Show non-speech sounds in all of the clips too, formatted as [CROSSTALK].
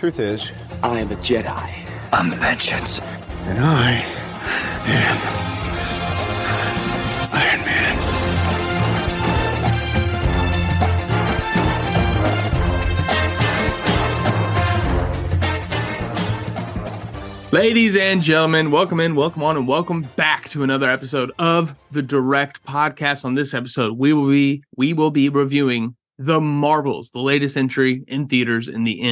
Truth is, I am a Jedi. I'm the vengeance. and I am Iron Man. Ladies and gentlemen, welcome in, welcome on, and welcome back to another episode of the Direct Podcast. On this episode, we will be we will be reviewing the Marvels, the latest entry in theaters in the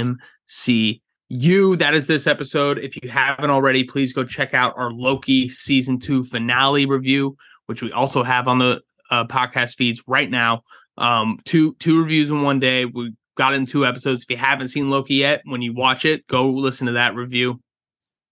MCU. That is this episode. If you haven't already, please go check out our Loki season two finale review, which we also have on the uh, podcast feeds right now. Um, two two reviews in one day. We got in two episodes. If you haven't seen Loki yet, when you watch it, go listen to that review.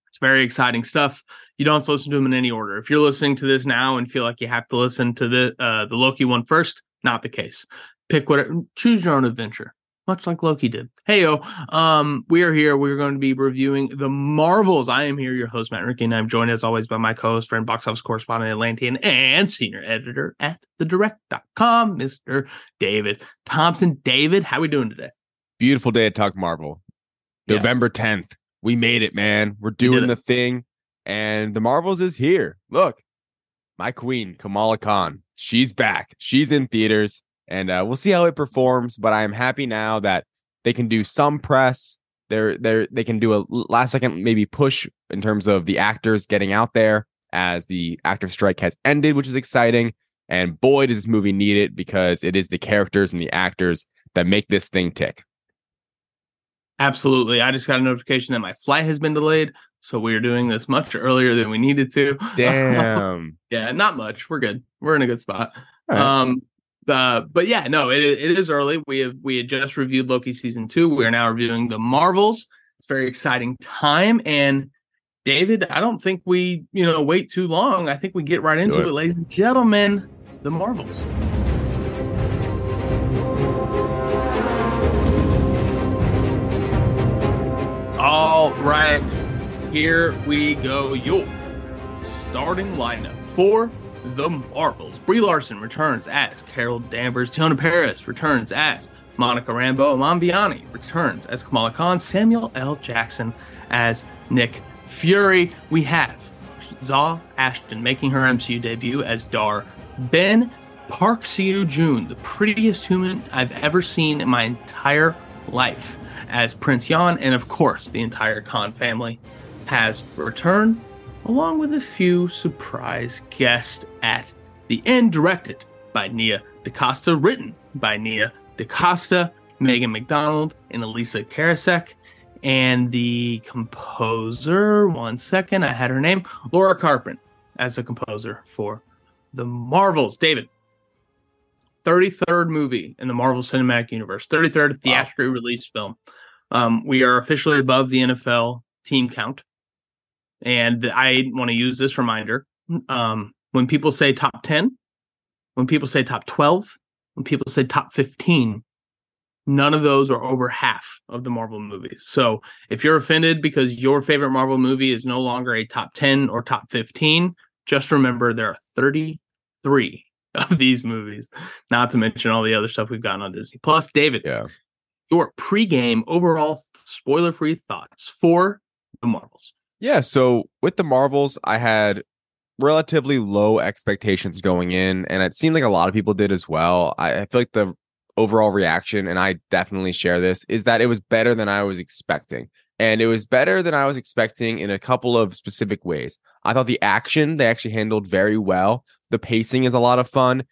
It's very exciting stuff. You don't have to listen to them in any order. If you're listening to this now and feel like you have to listen to the uh, the Loki one first, not the case. Pick whatever, choose your own adventure, much like Loki did. Hey yo, um, we are here. We're going to be reviewing the Marvels. I am here, your host Matt Roembke, and I'm joined as always by my co-host, friend, box office correspondent, Atlantean, and senior editor at thedirect.com, Mr. David Thompson. David, how are we doing today? beautiful day to talk Marvel. Yeah. November 10th. We made it, man. We're doing the thing. And the Marvels is here. Look, my queen, Kamala Khan. She's back. She's in theaters. And uh, we'll see how it performs. But I am happy now that they can do some press. They're they're they can do a last second maybe push in terms of the actors getting out there as the actor strike has ended, which is exciting. And boy, does this movie need it because it is the characters and the actors that make this thing tick. Absolutely. I just got a notification that my flight has been delayed. So we are doing this much earlier than we needed to. [LAUGHS] Damn. yeah, not much. We're good. We're in a good spot. Right. Um uh, but yeah, no, it, it is early. We have we had just reviewed Loki season two. We are now reviewing the Marvels. It's a very exciting time. And David, I don't think we, you know, wait too long. I think we get right Let's into it. it, ladies and gentlemen. The Marvels. All right, here we go. Your starting lineup for the Marvels. Brie Larson returns as Carol Danvers. Teyonah Parris returns as Monica Rambeau. Iman Vellani returns as Kamala Khan. Samuel L. Jackson as Nick Fury. We have Zawe Ashton making her MCU debut as Dar Ben. Park Seo Joon, the prettiest human I've ever seen in my entire life, as Prince Yan, and of course, the entire Khan family has returned, along with a few surprise guests at the end, directed by Nia DaCosta, written by Nia DaCosta, Megan McDonnell, and Elissa Karasik. And the composer, one second, I had her name, Laura Carpenter, as a composer for the Marvels. David, 33rd movie in the Marvel Cinematic Universe, 33rd theatrically released film. Um, we are officially above the NFL team count. And I want to use this reminder. Um, when people say top 10, when people say top 12, when people say top 15, none of those are over half of the Marvel movies. So if you're offended because your favorite Marvel movie is no longer a top 10 or top 15, just remember there are 33 [LAUGHS] of these movies, not to mention all the other stuff we've gotten on Disney Plus. David, Yeah. your pregame overall spoiler free thoughts for the Marvels. Yeah. So with the Marvels, I had relatively low expectations going in, and it seemed like a lot of people did as well. I, I feel like the overall reaction, and I definitely share this, is that it was better than I was expecting. And it was better than I was expecting in a couple of specific ways. I thought the action they actually handled very well. The pacing is a lot of fun.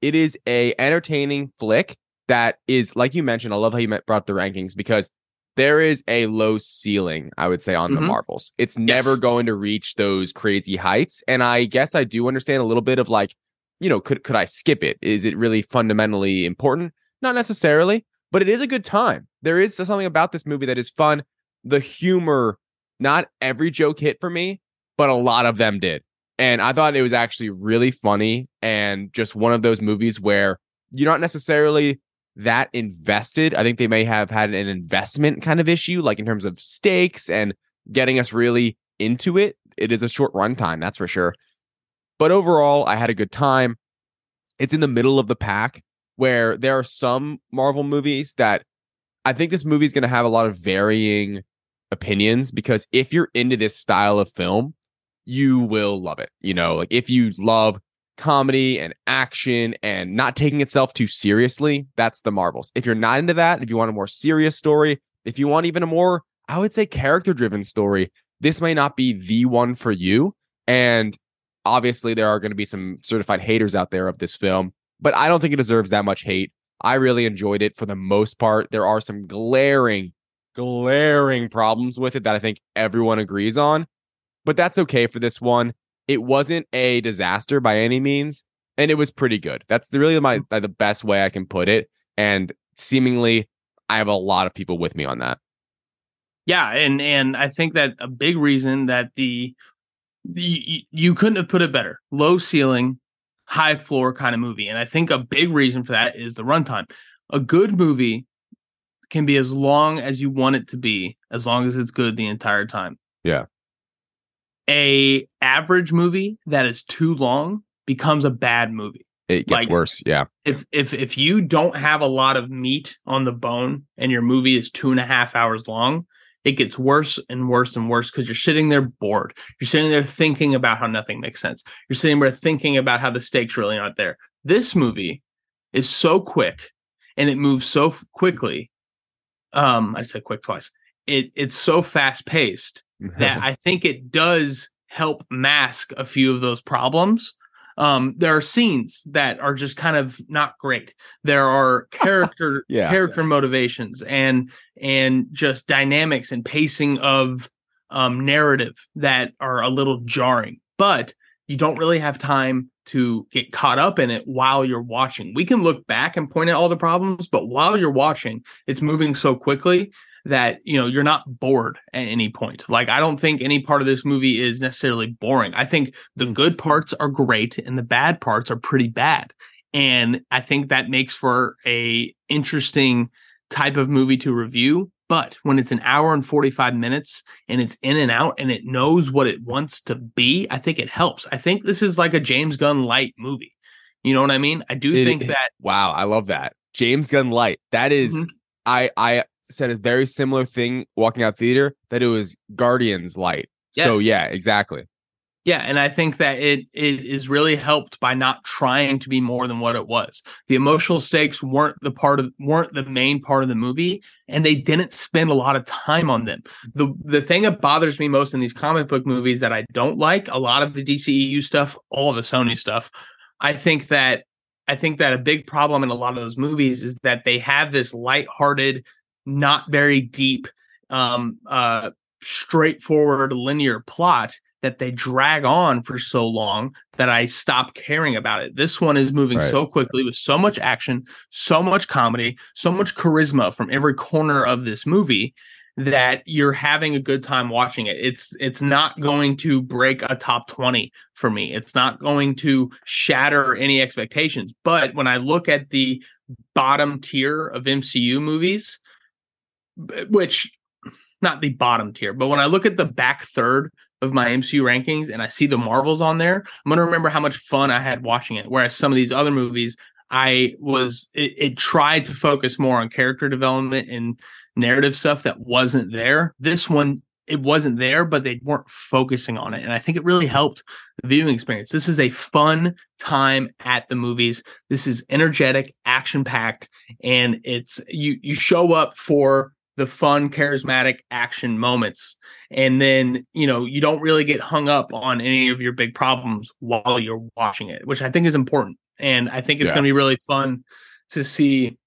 It is a entertaining flick that is, like you mentioned, I love how you brought up the rankings because there is a low ceiling, I would say, on the Mhm. Marvels. It's never going to reach those crazy heights. And I guess I do understand a little bit of like, you know, could could I skip it? Is it really fundamentally important? Not necessarily, but it is a good time. There is something about this movie that is fun. The humor, not every joke hit for me, but a lot of them did. And I thought it was actually really funny and just one of those movies where you're not necessarily that invested. I think they may have had an investment kind of issue, like in terms of stakes and getting us really into it. It is a short runtime, that's for sure. But overall, I had a good time. It's in the middle of the pack where there are some Marvel movies that I think this movie is going to have a lot of varying opinions because if you're into this style of film, you will love it. You know, like if you love comedy and action and not taking itself too seriously, that's the Marvels. If you're not into that, if you want a more serious story, if you want even a more, I would say, character driven story, this may not be the one for you. And obviously, there are going to be some certified haters out there of this film, but I don't think it deserves that much hate. I really enjoyed it for the most part. There are some glaring, glaring problems with it that I think everyone agrees on, but that's okay for this one. It wasn't a disaster by any means, and it was pretty good. That's really my mm. the best way I can put it. And seemingly, I have a lot of people with me on that. Yeah, and and I think that a big reason that the the you couldn't have put it better. Low ceiling, high floor kind of movie. And I think a big reason for that is the runtime. A good movie can be as long as you want it to be, as long as it's good the entire time. Yeah. A average movie that is too long becomes a bad movie. It gets like, worse. Yeah. If if if you don't have a lot of meat on the bone and your movie is two and a half hours long, it gets worse and worse and worse because you're sitting there bored. You're sitting there thinking about how nothing makes sense. You're sitting there thinking about how the stakes really aren't there. This movie is so quick and it moves so quickly. Um, I said quick twice. It it's so fast paced that I think it does help mask a few of those problems um, there are scenes that are just kind of not great. There are [LAUGHS] character yeah. character motivations and and just dynamics and pacing of um, narrative that are a little jarring. But you don't really have time to get caught up in it while you're watching. We can look back and point at all the problems, but while you're watching, it's moving so quickly that you know you're not bored at any point. Like i don't think any part of this movie is necessarily boring. I think the good parts are great and the bad parts are pretty bad. And i think that makes for a interesting type of movie to review. But when it's an hour and 45 minutes and it's in and out and it knows what it wants to be i think it helps. I think this is like a james gunn light movie. You know what i mean? I do it, think that wow i love that. James gunn light. That is, mm-hmm. I I said a very similar thing walking out theater that it was Guardians light. Yeah. So yeah, exactly. Yeah, and I think that it it is really helped by not trying to be more than what it was. The emotional stakes weren't the part of weren't the main part of the movie, and they didn't spend a lot of time on them. the The thing that bothers me most in these comic book movies that I don't like, a lot of the DCEU stuff, all the Sony stuff, I think that I think that a big problem in a lot of those movies is that they have this lighthearted not very deep, um, uh, straightforward linear plot that they drag on for so long that I stop caring about it. This one is moving right. so quickly with so much action, so much comedy, so much charisma from every corner of this movie that you're having a good time watching it. It's it's not going to break a top 20 for me. It's not going to shatter any expectations. But when I look at the bottom tier of MCU movies, which not the bottom tier, but when I look at the back third of my MCU rankings and I see the Marvels on there, I'm gonna remember how much fun I had watching it. Whereas some of these other movies, I was it, it tried to focus more on character development and narrative stuff that wasn't there. This one it wasn't there, but they weren't focusing on it. And I think it really helped the viewing experience. This is a fun time at the movies. This is energetic, action packed, and it's you you show up for the fun, charismatic action moments. And then, you know, you don't really get hung up on any of your big problems while you're watching it, which I think is important. And I think it's yeah. going to be really fun to see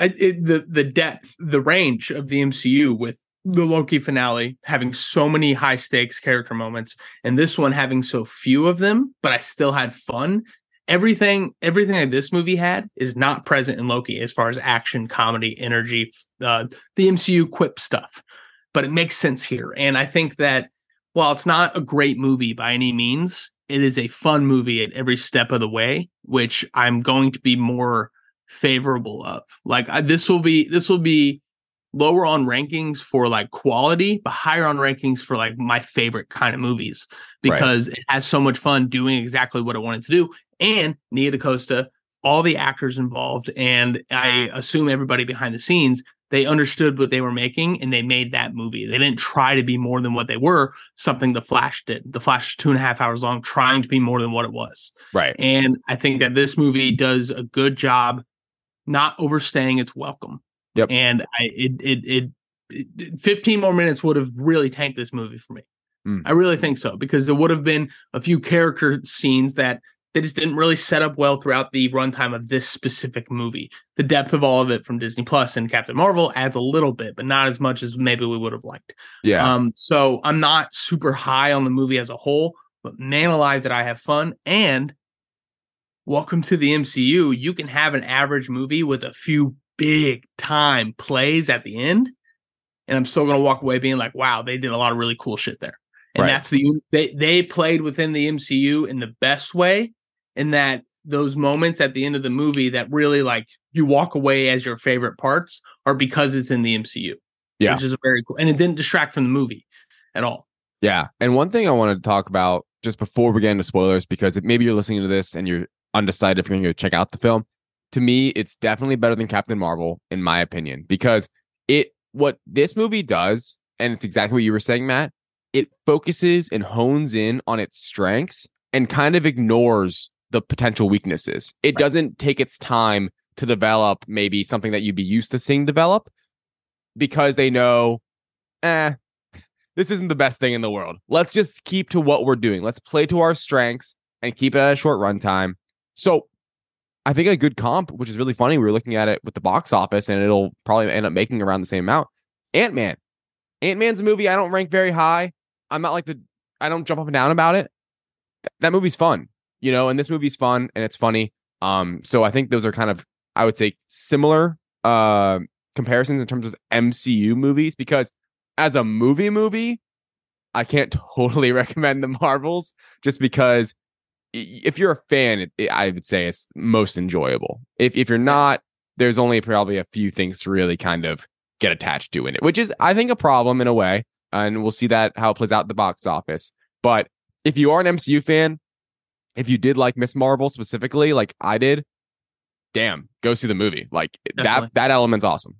it, the the depth, the range of the MCU with the Loki finale having so many high stakes character moments and this one having so few of them, but I still had fun everything everything that this movie had is not present in Loki as far as action, comedy, energy, uh, the MCU quip stuff. But it makes sense here, and I think that while it's not a great movie by any means, it is a fun movie at every step of the way, which I'm going to be more favorable of. Like I, this will be this will be lower on rankings for like quality, but higher on rankings for like my favorite kind of movies because right. it has so much fun doing exactly what it wanted to do and Nia DaCosta, all the actors involved, and I assume everybody behind the scenes they understood what they were making and they made that movie. They didn't try to be more than what they were, something the Flash did. The Flash two and a half hours long, trying to be more than what it was. Right. And I think that this movie does a good job not overstaying its welcome. Yep. And I it it it, it 15 more minutes would have really tanked this movie for me. Mm. I really think so because there would have been a few character scenes that they just didn't really set up well throughout the runtime of this specific movie. The depth of all of it from Disney Plus and Captain Marvel adds a little bit, but not as much as maybe we would have liked. Yeah. Um, so I'm not super high on the movie as a whole, but man alive did I have fun. And welcome to the MCU. You can have an average movie with a few big time plays at the end. And I'm still gonna walk away being like, wow, they did a lot of really cool shit there. And Right. that's the they they played within the MCU in the best way, in that those moments at the end of the movie that really like you walk away as your favorite parts are because it's in the MCU. Yeah. Which is very cool and it didn't distract from the movie at all. Yeah. And one thing I wanted to talk about just before we get into spoilers, because maybe you're listening to this and you're undecided if you're going to go check out the film, to me, it's definitely better than Captain Marvel, in my opinion, because it, what this movie does, and it's exactly what you were saying, Matt, it focuses and hones in on its strengths and kind of ignores the potential weaknesses. It doesn't take its time to develop maybe something that you'd be used to seeing develop because they know, eh, [LAUGHS] this isn't the best thing in the world. Let's just keep to what we're doing. Let's play to our strengths and keep it at a short runtime. So I think a good comp, which is really funny, we were looking at it with the box office and it'll probably end up making around the same amount. Ant Man. Ant Man's a movie I don't rank very high. I'm not like the, I don't jump up and down about it. Th- that movie's fun, you know, and this movie's fun and it's funny. Um, so I think those are kind of, I would say, similar uh comparisons in terms of MCU movies because as a movie movie, I can't [LAUGHS] totally recommend the Marvels just because if you're a fan, it, I would say it's most enjoyable. If if you're not, there's only probably a few things to really kind of get attached to in it, which is I think a problem in a way, and we'll see that how it plays out at the box office. But if you are an MCU fan, if you did like Miss Marvel specifically, like I did, damn, go see the movie. Like Definitely. that that element's awesome.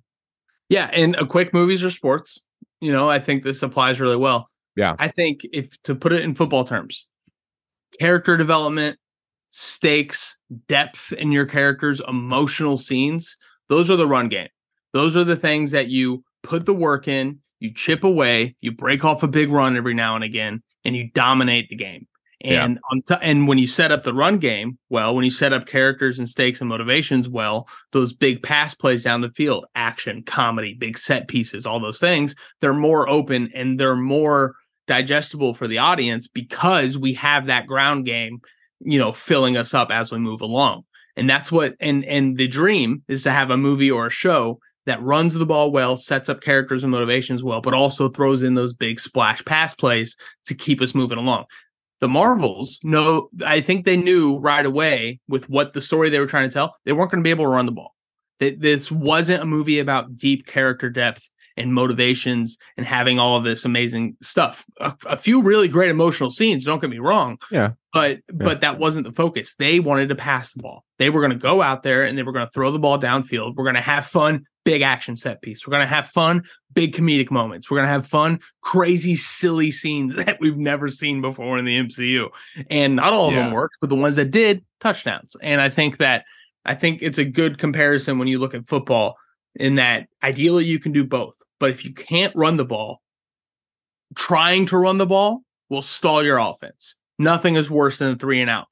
Yeah, and a quick movies or sports. You know, I think this applies really well. Yeah. I think if to put it in football terms, character development, stakes, depth in your characters, emotional scenes, those are the run game. Those are the things that you put the work in, you chip away, you break off a big run every now and again, and you dominate the game. Yeah. And on t- and when you set up the run game well, when you set up characters and stakes and motivations well, those big pass plays down the field, action, comedy, big set pieces, all those things, they're more open and they're more digestible for the audience because we have that ground game, you know, filling us up as we move along. And that's what and and the dream is to have a movie or a show that runs the ball well, sets up characters and motivations well, but also throws in those big splash pass plays to keep us moving along. The Marvels, know I think they knew right away with what the story they were trying to tell, they weren't going to be able to run the ball. That this wasn't a movie about deep character depth and motivations and having all of this amazing stuff. A, a few really great emotional scenes, don't get me wrong. Yeah. But but that wasn't the focus. They wanted to pass the ball. They were going to go out there and they were going to throw the ball downfield. We're going to have fun, big action set piece. We're going to have fun, big comedic moments. We're going to have fun, crazy, silly scenes [LAUGHS] that we've never seen before in the MCU. And not all of them worked, but the ones that did, touchdowns. And I think that I think it's a good comparison when you look at football in that ideally you can do both. But if you can't run the ball, trying to run the ball will stall your offense. Nothing is worse than a three and out.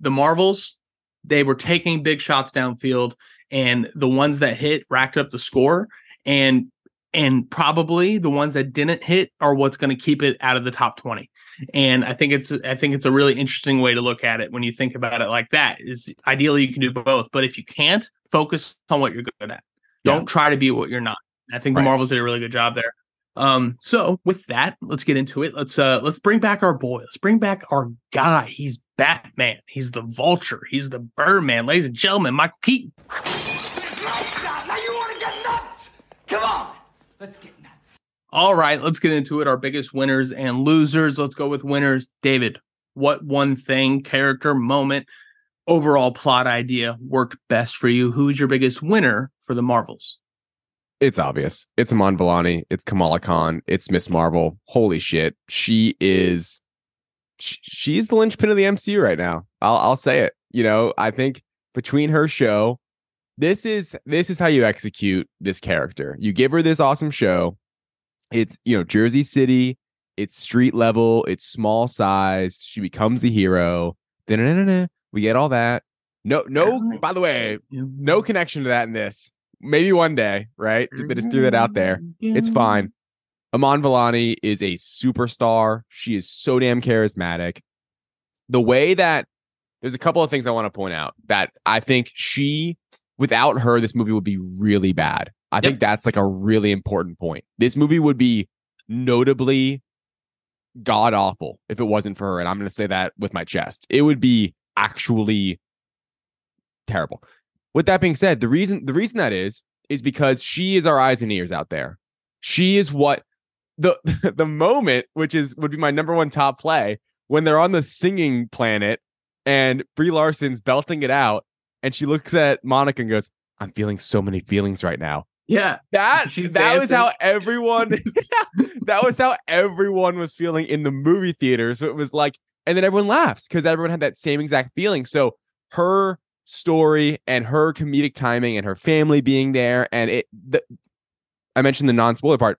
The Marvels, they were taking big shots downfield, and the ones that hit racked up the score. And and probably the ones that didn't hit are what's going to keep it out of the top 20 and i think it's i think it's a really interesting way to look at it when you think about it like that is ideally you can do both but if you can't focus on what you're good at Yeah. don't try to be what you're not i think the marvels did a really good job there um so with that let's get into it let's uh let's bring back our boy let's bring back our guy he's batman he's the vulture he's the birdman ladies and gentlemen michael keaton Now you want to get nuts? Come on! Let's get nuts. All right, let's get into it. Our biggest winners and losers. Let's go with winners. David, what one thing, character, moment, overall plot idea worked best for you? Who's your biggest winner for the Marvels? it's obvious. It's Iman Vellani. It's Kamala Khan. It's Miss Marvel. Holy shit, she is. sh- She's the linchpin of the MCU right now. I'll I'll say it. You know, I think between her show, this is this is how you execute this character. You give her this awesome show. It's you know Jersey City. It's street level. It's small size. She becomes the hero. Da-na-na-na-na. We get all that. No, no. By the way, no connection to that in this. Maybe one day, right? But just threw that out there. Mm-hmm. It's fine. Iman Vellani is a superstar. She is so damn charismatic. The way that there's a couple of things I want to point out that I think she, without her, this movie would be really bad. I think that's like a really important point. This movie would be notably god awful if it wasn't for her. And I'm going to say that with my chest. It would be actually terrible. With that being said, the reason the reason that is is because she is our eyes and ears out there. She is what the [LAUGHS] the moment, which is would be my number one top play, when they're on the singing planet and Brie Larson's belting it out, and she looks at Monica and goes, "I'm feeling so many feelings right now." Yeah. That She's that was how everyone [LAUGHS] that was how everyone was feeling in the movie theater. So it was like, and then everyone laughs because everyone had that same exact feeling. So her story and her comedic timing and her family being there and it the, I mentioned the non-spoiler part,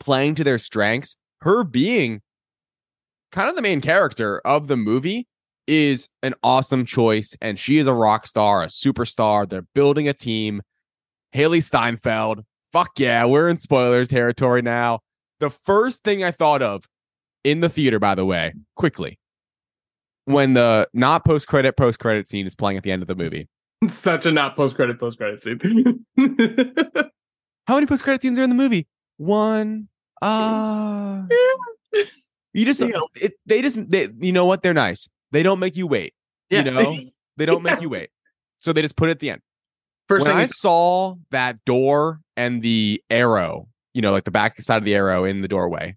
playing to their strengths, her being kind of the main character of the movie is an awesome choice. And she is a rock star, a superstar. They're building a team. Hailee Steinfeld. Fuck yeah, we're in spoiler territory now. The first thing I thought of in the theater, by the way, quickly, when the not post credit, post credit scene is playing at the end of the movie. [LAUGHS] Such a not post credit, post credit scene. How many post credit scenes are in the movie? One. Uh you just You know. it, they just they, you know what? They're nice. They don't make you wait. yeah. You know, they don't [LAUGHS] Yeah. make you wait. So they just put it at the end. First when thing I is, saw that door and the arrow, you know, like the back side of the arrow in the doorway,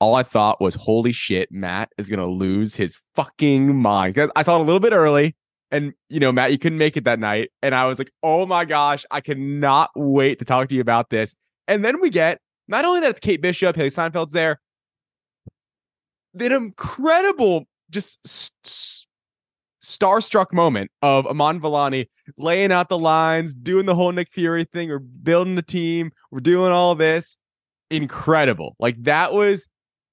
all I thought was, holy shit, Matt is going to lose his fucking mind. Because I it a little bit early. And, you know, Matt, you couldn't make it that night. And I was like, oh my gosh, I cannot wait to talk to you about this. And then we get not only that it's Kate Bishop, Hailee Steinfeld's there, an incredible, just s- s- starstruck moment of Iman Vellani laying out the lines, doing the whole Nick Fury thing. We're building the team. We're doing all this. Incredible. Like that was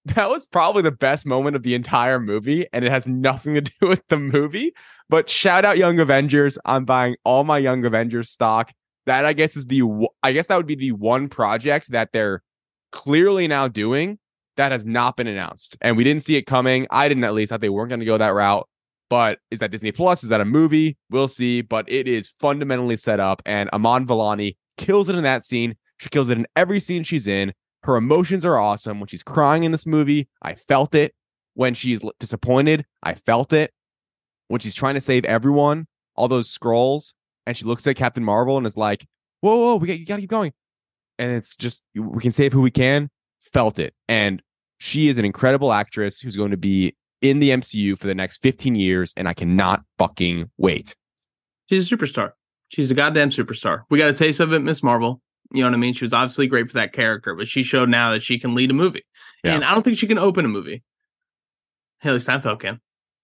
that was probably the best moment of the entire movie, and it has nothing to [LAUGHS] do with the movie. But shout out Young Avengers. I'm buying all my Young Avengers stock. That I guess is the I guess that would be the one project that they're clearly now doing that has not been announced. And we didn't see it coming. I didn't at least thought they weren't going to go that route. But is that Disney Plus? Is that a movie? We'll see. But it is fundamentally set up, and Iman Vellani kills it in that scene. She kills it in every scene she's in. Her emotions are awesome. When she's crying in this movie, I felt it. When she's disappointed, I felt it. When she's trying to save everyone, all those scrolls, and she looks at Captain Marvel and is like, "Whoa, whoa, we got, you got to keep going." And it's just we can save who we can. Felt it, and she is an incredible actress who's going to be in the MCU for the next 15 years, and I cannot fucking wait. she's a superstar. She's a goddamn superstar. We got a taste of it, Miss Marvel. You know what I mean? She was obviously great for that character, but she showed now that she can lead a movie. Yeah. And I don't think she can open a movie. Hailee Steinfeld can.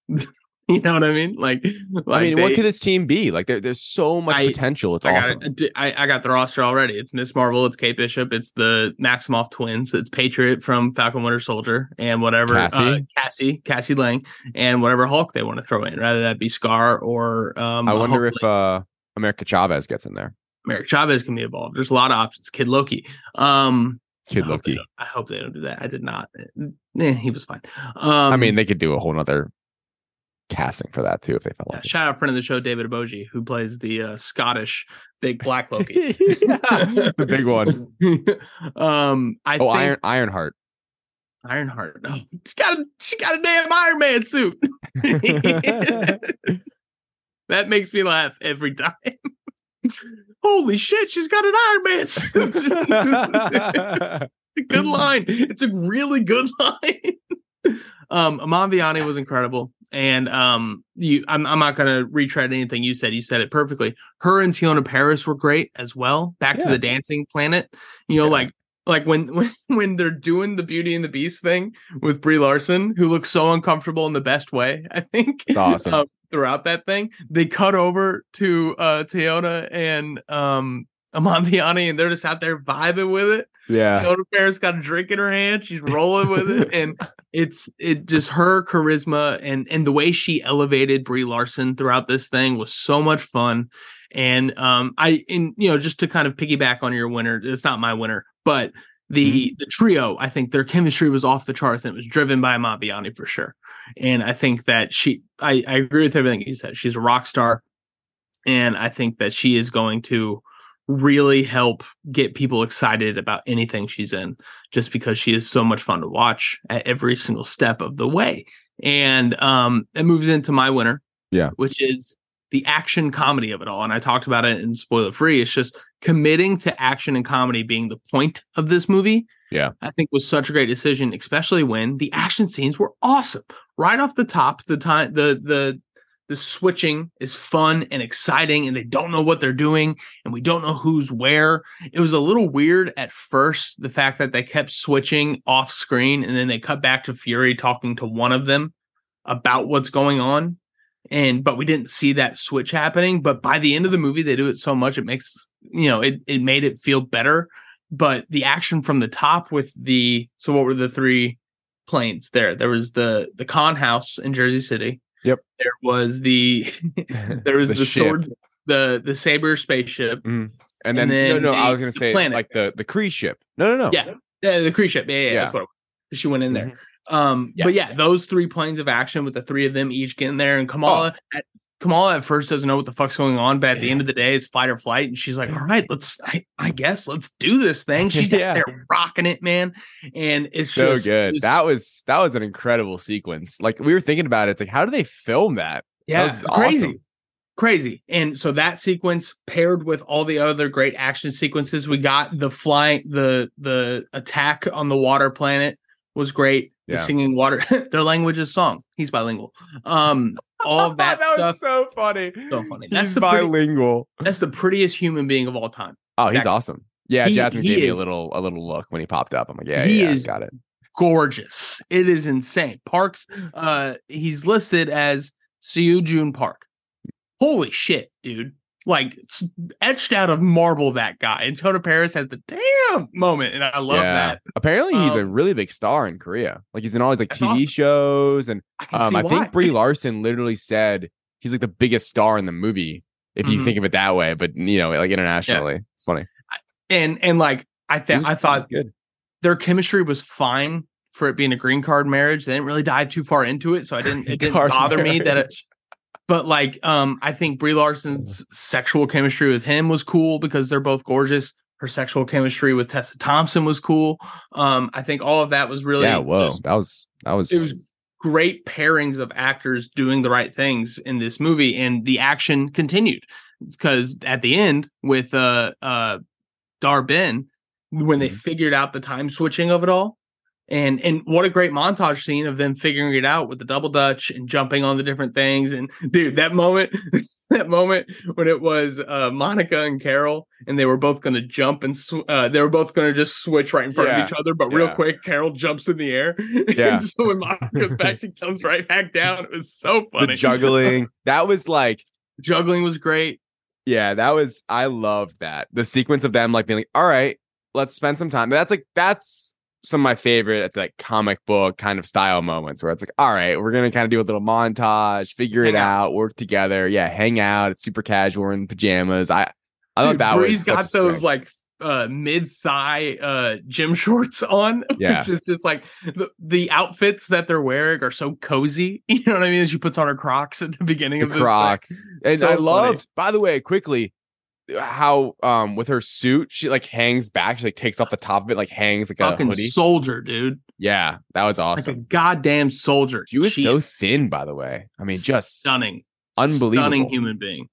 [LAUGHS] you know what I mean? Like, like I mean, what they- could this team be? Like, there, there's so much I- potential. It's I awesome. it. I, I got the roster already. It's Miss Marvel, it's Kate Bishop, it's the Maximoff twins, it's Patriot from Falcon Winter Soldier, and whatever Cassie? uh, Cassie, Cassie Lang, and whatever Hulk they want to throw in, rather that be Skaar or um I wonder if hopefully uh, America Chavez gets in there. Merrick Chavez can be involved. There's a lot of options. Kid Loki. Um Kid I Loki. I hope they don't do that. I did not. Eh, he was fine. Um I mean, they could do a whole nother casting for that too if they felt yeah, like shout out friend of the show, David Aboji, who plays the uh, Scottish big black [LAUGHS] Loki. it. Yeah, the big one. [LAUGHS] um, I Oh, think Iron Ironheart. Ironheart. No, she got a she got a damn Iron Man suit. [LAUGHS] that makes me laugh every time. Holy shit, she's got an Iron Man suit. [LAUGHS] [LAUGHS] it's a good line. It's a really good line. um, Iman Vellani was incredible. And um, you, I'm I'm not gonna retread anything you said. You said it perfectly. Her and Teyonah Parris were great as well. Back to the dancing planet. You know, Yeah. like like when [LAUGHS] when when they're doing the Beauty and the Beast thing with Brie Larson, who looks so uncomfortable in the best way. I think It's awesome. um, throughout that thing. They cut over to uh Teyonah and um [LAUGHS] Iman Vellani, and they're just out there vibing with it. yeah. Teyonah Parris got a drink in her hand. She's rolling with it, and [LAUGHS] it's it just her charisma and and the way she elevated Brie Larson throughout this thing was so much fun. And um, I and you know just to kind of piggyback on your winner, it's not my winner, but the the trio, I think their chemistry was off the charts, and it was driven by Mabiani for sure. And I think that she, I, I agree with everything you said. She's a rock star, and I think that she is going to really help get people excited about anything she's in just because she is so much fun to watch at every single step of the way. And um it moves into my winner. Yeah. Which is the action comedy of it all. And I talked about it in spoiler free. It's just committing to action and comedy being the point of this movie. Yeah. I think was such a great decision, especially when the action scenes were awesome. Right off the top, the time the the the switching is fun and exciting and they don't know what they're doing and we don't know who's where. It was a little weird at first, the fact that they kept switching off screen and then they cut back to Fury talking to one of them about what's going on. And but we didn't see that switch happening. But by the end of the movie, they do it so much it makes you know it it made it feel better. But the action from the top with the so what were the three planes there? There was the the Khan house in Jersey City. Yep. There was the [LAUGHS] there was the, ship. sword the the saber spaceship. And And then, then no, no, I was gonna say planet. like the the Kree ship. No, no, no. Yeah. Yeah, the Kree ship. Yeah, yeah, Yeah. that's what it she went in there. Mhm. Um, but yeah, those three planes of action with the three of them each getting there, and Kamala Oh. at Kamala at first doesn't know what the fuck's going on, but at the end of the day, it's fight or flight, and she's like, "All right, let's, I, I guess, let's do this thing." She's [LAUGHS] Yeah. out there rocking it, man, and it's So just good. it's- that was that was an incredible sequence. Like we were thinking about it. It's like, how do they film that? yeah, was crazy. awesome. Crazy. And so that sequence paired with all the other great action sequences, we got the flying the the attack on the water planet was great. The Yeah. singing water [LAUGHS] their language is song. He's bilingual. Um all [LAUGHS] that, that stuff was so funny. so funny. That's He's the pretty, bilingual. that's the prettiest human being of all time. Oh, he's Exactly. awesome. Yeah, He- Jasmine he gave me a little a little look when he popped up. I'm like, yeah, He yeah, is- got it. Gorgeous. It is insane. Parks uh he's listed as Seo Jun Park. Holy shit, dude. Like etched out of marble that guy. And Teyonah Parris has the damn moment and I love yeah. that. Apparently, he's a Um, really big star in Korea. Like he's in all these like TV awesome. shows, and I can um, I think Brie Larson literally said he's like the biggest star in the movie. If you Mhm. think of it that way, but you know, like internationally, it's funny. and and like I think was- I thought good. their chemistry was fine for it being a green card marriage. They didn't really dive too far into it, so I didn't it [LAUGHS] didn't bother me that it marriage. But like um I think Brie Larson's sexual chemistry with him was cool because they're both gorgeous. Her sexual chemistry with Tessa Thompson was cool. Um I think all of that was really yeah, whoa, just- that was that was, it was great pairings of actors doing the right things in this movie and the action continued because at the end with uh uh Dar-Benn when they Mhm. figured out the time switching of it all and and what a great montage scene of them figuring it out with the double dutch and jumping on the different things and dude that moment [LAUGHS] that moment when it was uh Monica and Carol and they were both going to jump and sw- uh they were both going to just switch right in front Yeah. of each other but real quick Carol jumps in the air [LAUGHS] Yeah. and so when Monica [LAUGHS] back she comes right back down it was so funny the juggling. that was like, juggling was great yeah, that was. I loved that the sequence of them like being like, all right, let's spend some time. That's like that's some of my favorite. It's like comic book kind of style moments where it's like, all right, we're gonna kind of do a little montage, figure Hang it out. out, work together. Yeah, hang out. It's super casual we're in pajamas. I I thought that Brie's was got those like uh mid thigh uh gym [LAUGHS] shorts on Yeah. which is just like the, the outfits that they're wearing are so cozy [LAUGHS] you know what i mean she puts on her crocs at the beginning the of this thing. Crocs. And So I funny. loved, by the way, quickly how um with her suit she like hangs back. She like takes off the top of it, like hangs like a fucking hoodie. soldier dude yeah, that was awesome like a goddamn soldier she was so thin, by the way. I mean, just stunning unbelievable. stunning human being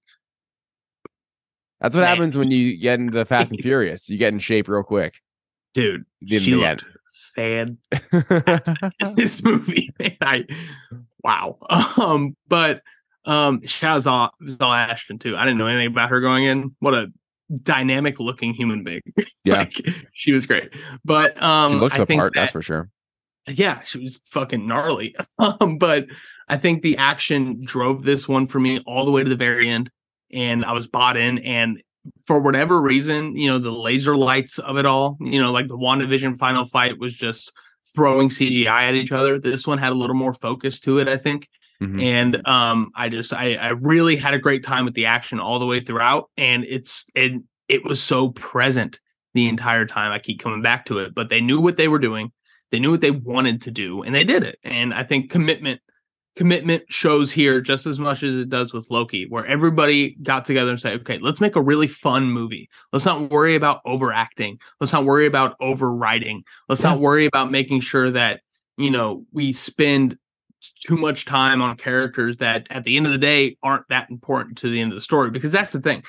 That's what Man. happens when you get into the Fast and [LAUGHS] Furious. You get in shape real quick. dude she looked fan [LAUGHS] [LAUGHS] this movie man i wow. Um, but um, shout out Zawe Ashton too. I didn't know anything about her going in. What a dynamic looking human being. [LAUGHS] Yeah. like, she was great. But um, She looks I think part, that- that's for sure. yeah, she was fucking gnarly. [LAUGHS] Um, but I think the action drove this one for me all the way to the very end, and I was bought in. And for whatever reason, you know, the laser lights of it all, you know, like the WandaVision final fight was just throwing CGI at each other. This one had a little more focus to it, I think. Mhm. And um, I just I, I really had a great time with the action all the way throughout, and it's it it was so present the entire time. I keep coming back to it, but they knew what they were doing. They knew what they wanted to do, and they did it. And I think commitment commitment shows here just as much as it does with Loki, where everybody got together and said, "Okay, let's make a really fun movie. Let's not worry about overacting. Let's not worry about overwriting. Let's Yeah. not worry about making sure that you know we spend too much time on characters that at the end of the day aren't that important to the end of the story because that's the thing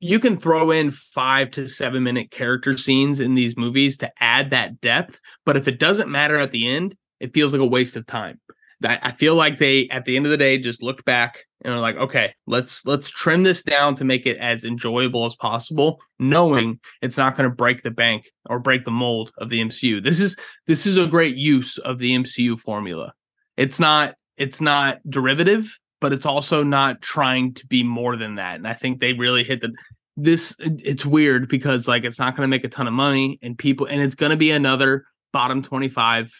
you can throw in five to seven minute character scenes in these movies to add that depth but if it doesn't matter at the end it feels like a waste of time I feel like they at the end of the day just looked back and are like, okay, let's let's trim this down to make it as enjoyable as possible, knowing it's not going to break the bank or break the mold of the MCU. This is this is a great use of the MCU formula. It's not it's not derivative, but it's also not trying to be more than that. And I think they really hit the this it's weird because like it's not going to make a ton of money and people and it's going to be another bottom 25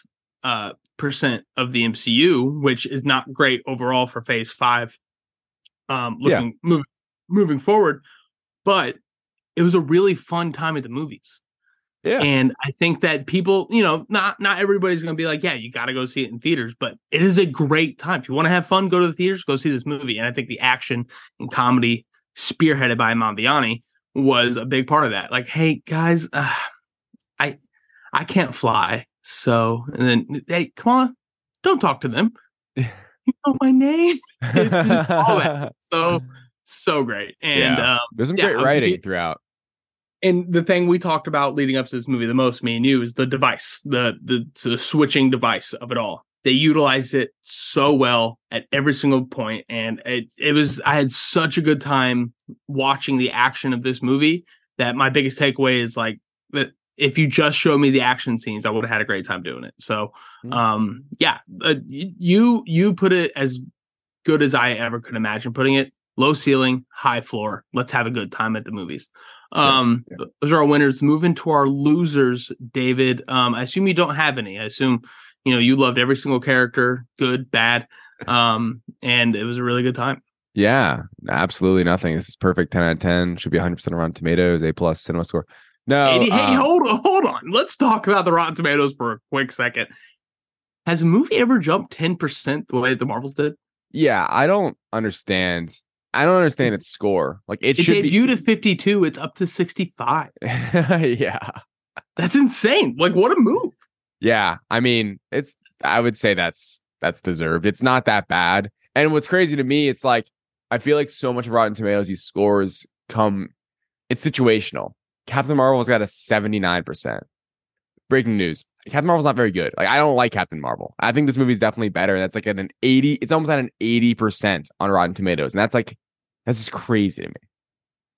uh percent of the MCU, which is not great overall for phase 5 um Yeah. looking moving moving forward, but it was a really fun time at the movies. Yeah. And I think that people, you know, not not everybody's going to be like, yeah, you got to go see it in theaters, but it is a great time. If you want to have fun, go to the theaters, go see this movie. And I think the action and comedy spearheaded by Iman Vellani was a big part of that. Like, hey guys, uh, I I can't fly, so and then hey, come on, don't talk to them. [LAUGHS] you know my name. [LAUGHS] All that. [LAUGHS] So so great, and Yeah. um, There's some Yeah, great was writing throughout. And the thing we talked about leading up to this movie the most, me and you, is the device, the the, the switching device of it all. They utilized it so well at every single point, and it it was I had such a good time watching the action of this movie that my biggest takeaway is like that if you just showed me the action scenes, I would have had a great time doing it. So, Mm. um, yeah, uh, you you put it as good as I ever could imagine putting it. Low ceiling, high floor. Let's have a good time at the movies. Um, yeah. those are our winners. Moving to our losers, David. Um, I assume you don't have any. I assume you know you loved every single character, good, bad. [LAUGHS] Um, and it was a really good time. Yeah, absolutely nothing. This is perfect. 10 out of 10. Should be 100% on Rotten Tomatoes, A plus cinema score. No. 80 hey, hold on, hold on. Let's talk about the Rotten Tomatoes for a quick second. Has a movie ever jumped 10% the way the Marvels did? yeah, I don't understand. I don't understand its score. Like it, It should debuted at 52, it's up to 65. [LAUGHS] yeah. That's insane. Like, what a move. Yeah. I mean, it's I would say that's that's deserved. It's not that bad. And what's crazy to me, it's like I feel like so much of Rotten Tomatoes, these scores come it's situational. Captain Marvel's got a 79%. Breaking news. Captain Marvel's not very good. Like I don't like Captain Marvel. I think this movie's definitely better. And That's like at an 80, it's almost at an 80% on Rotten Tomatoes. And that's like that's just crazy to me.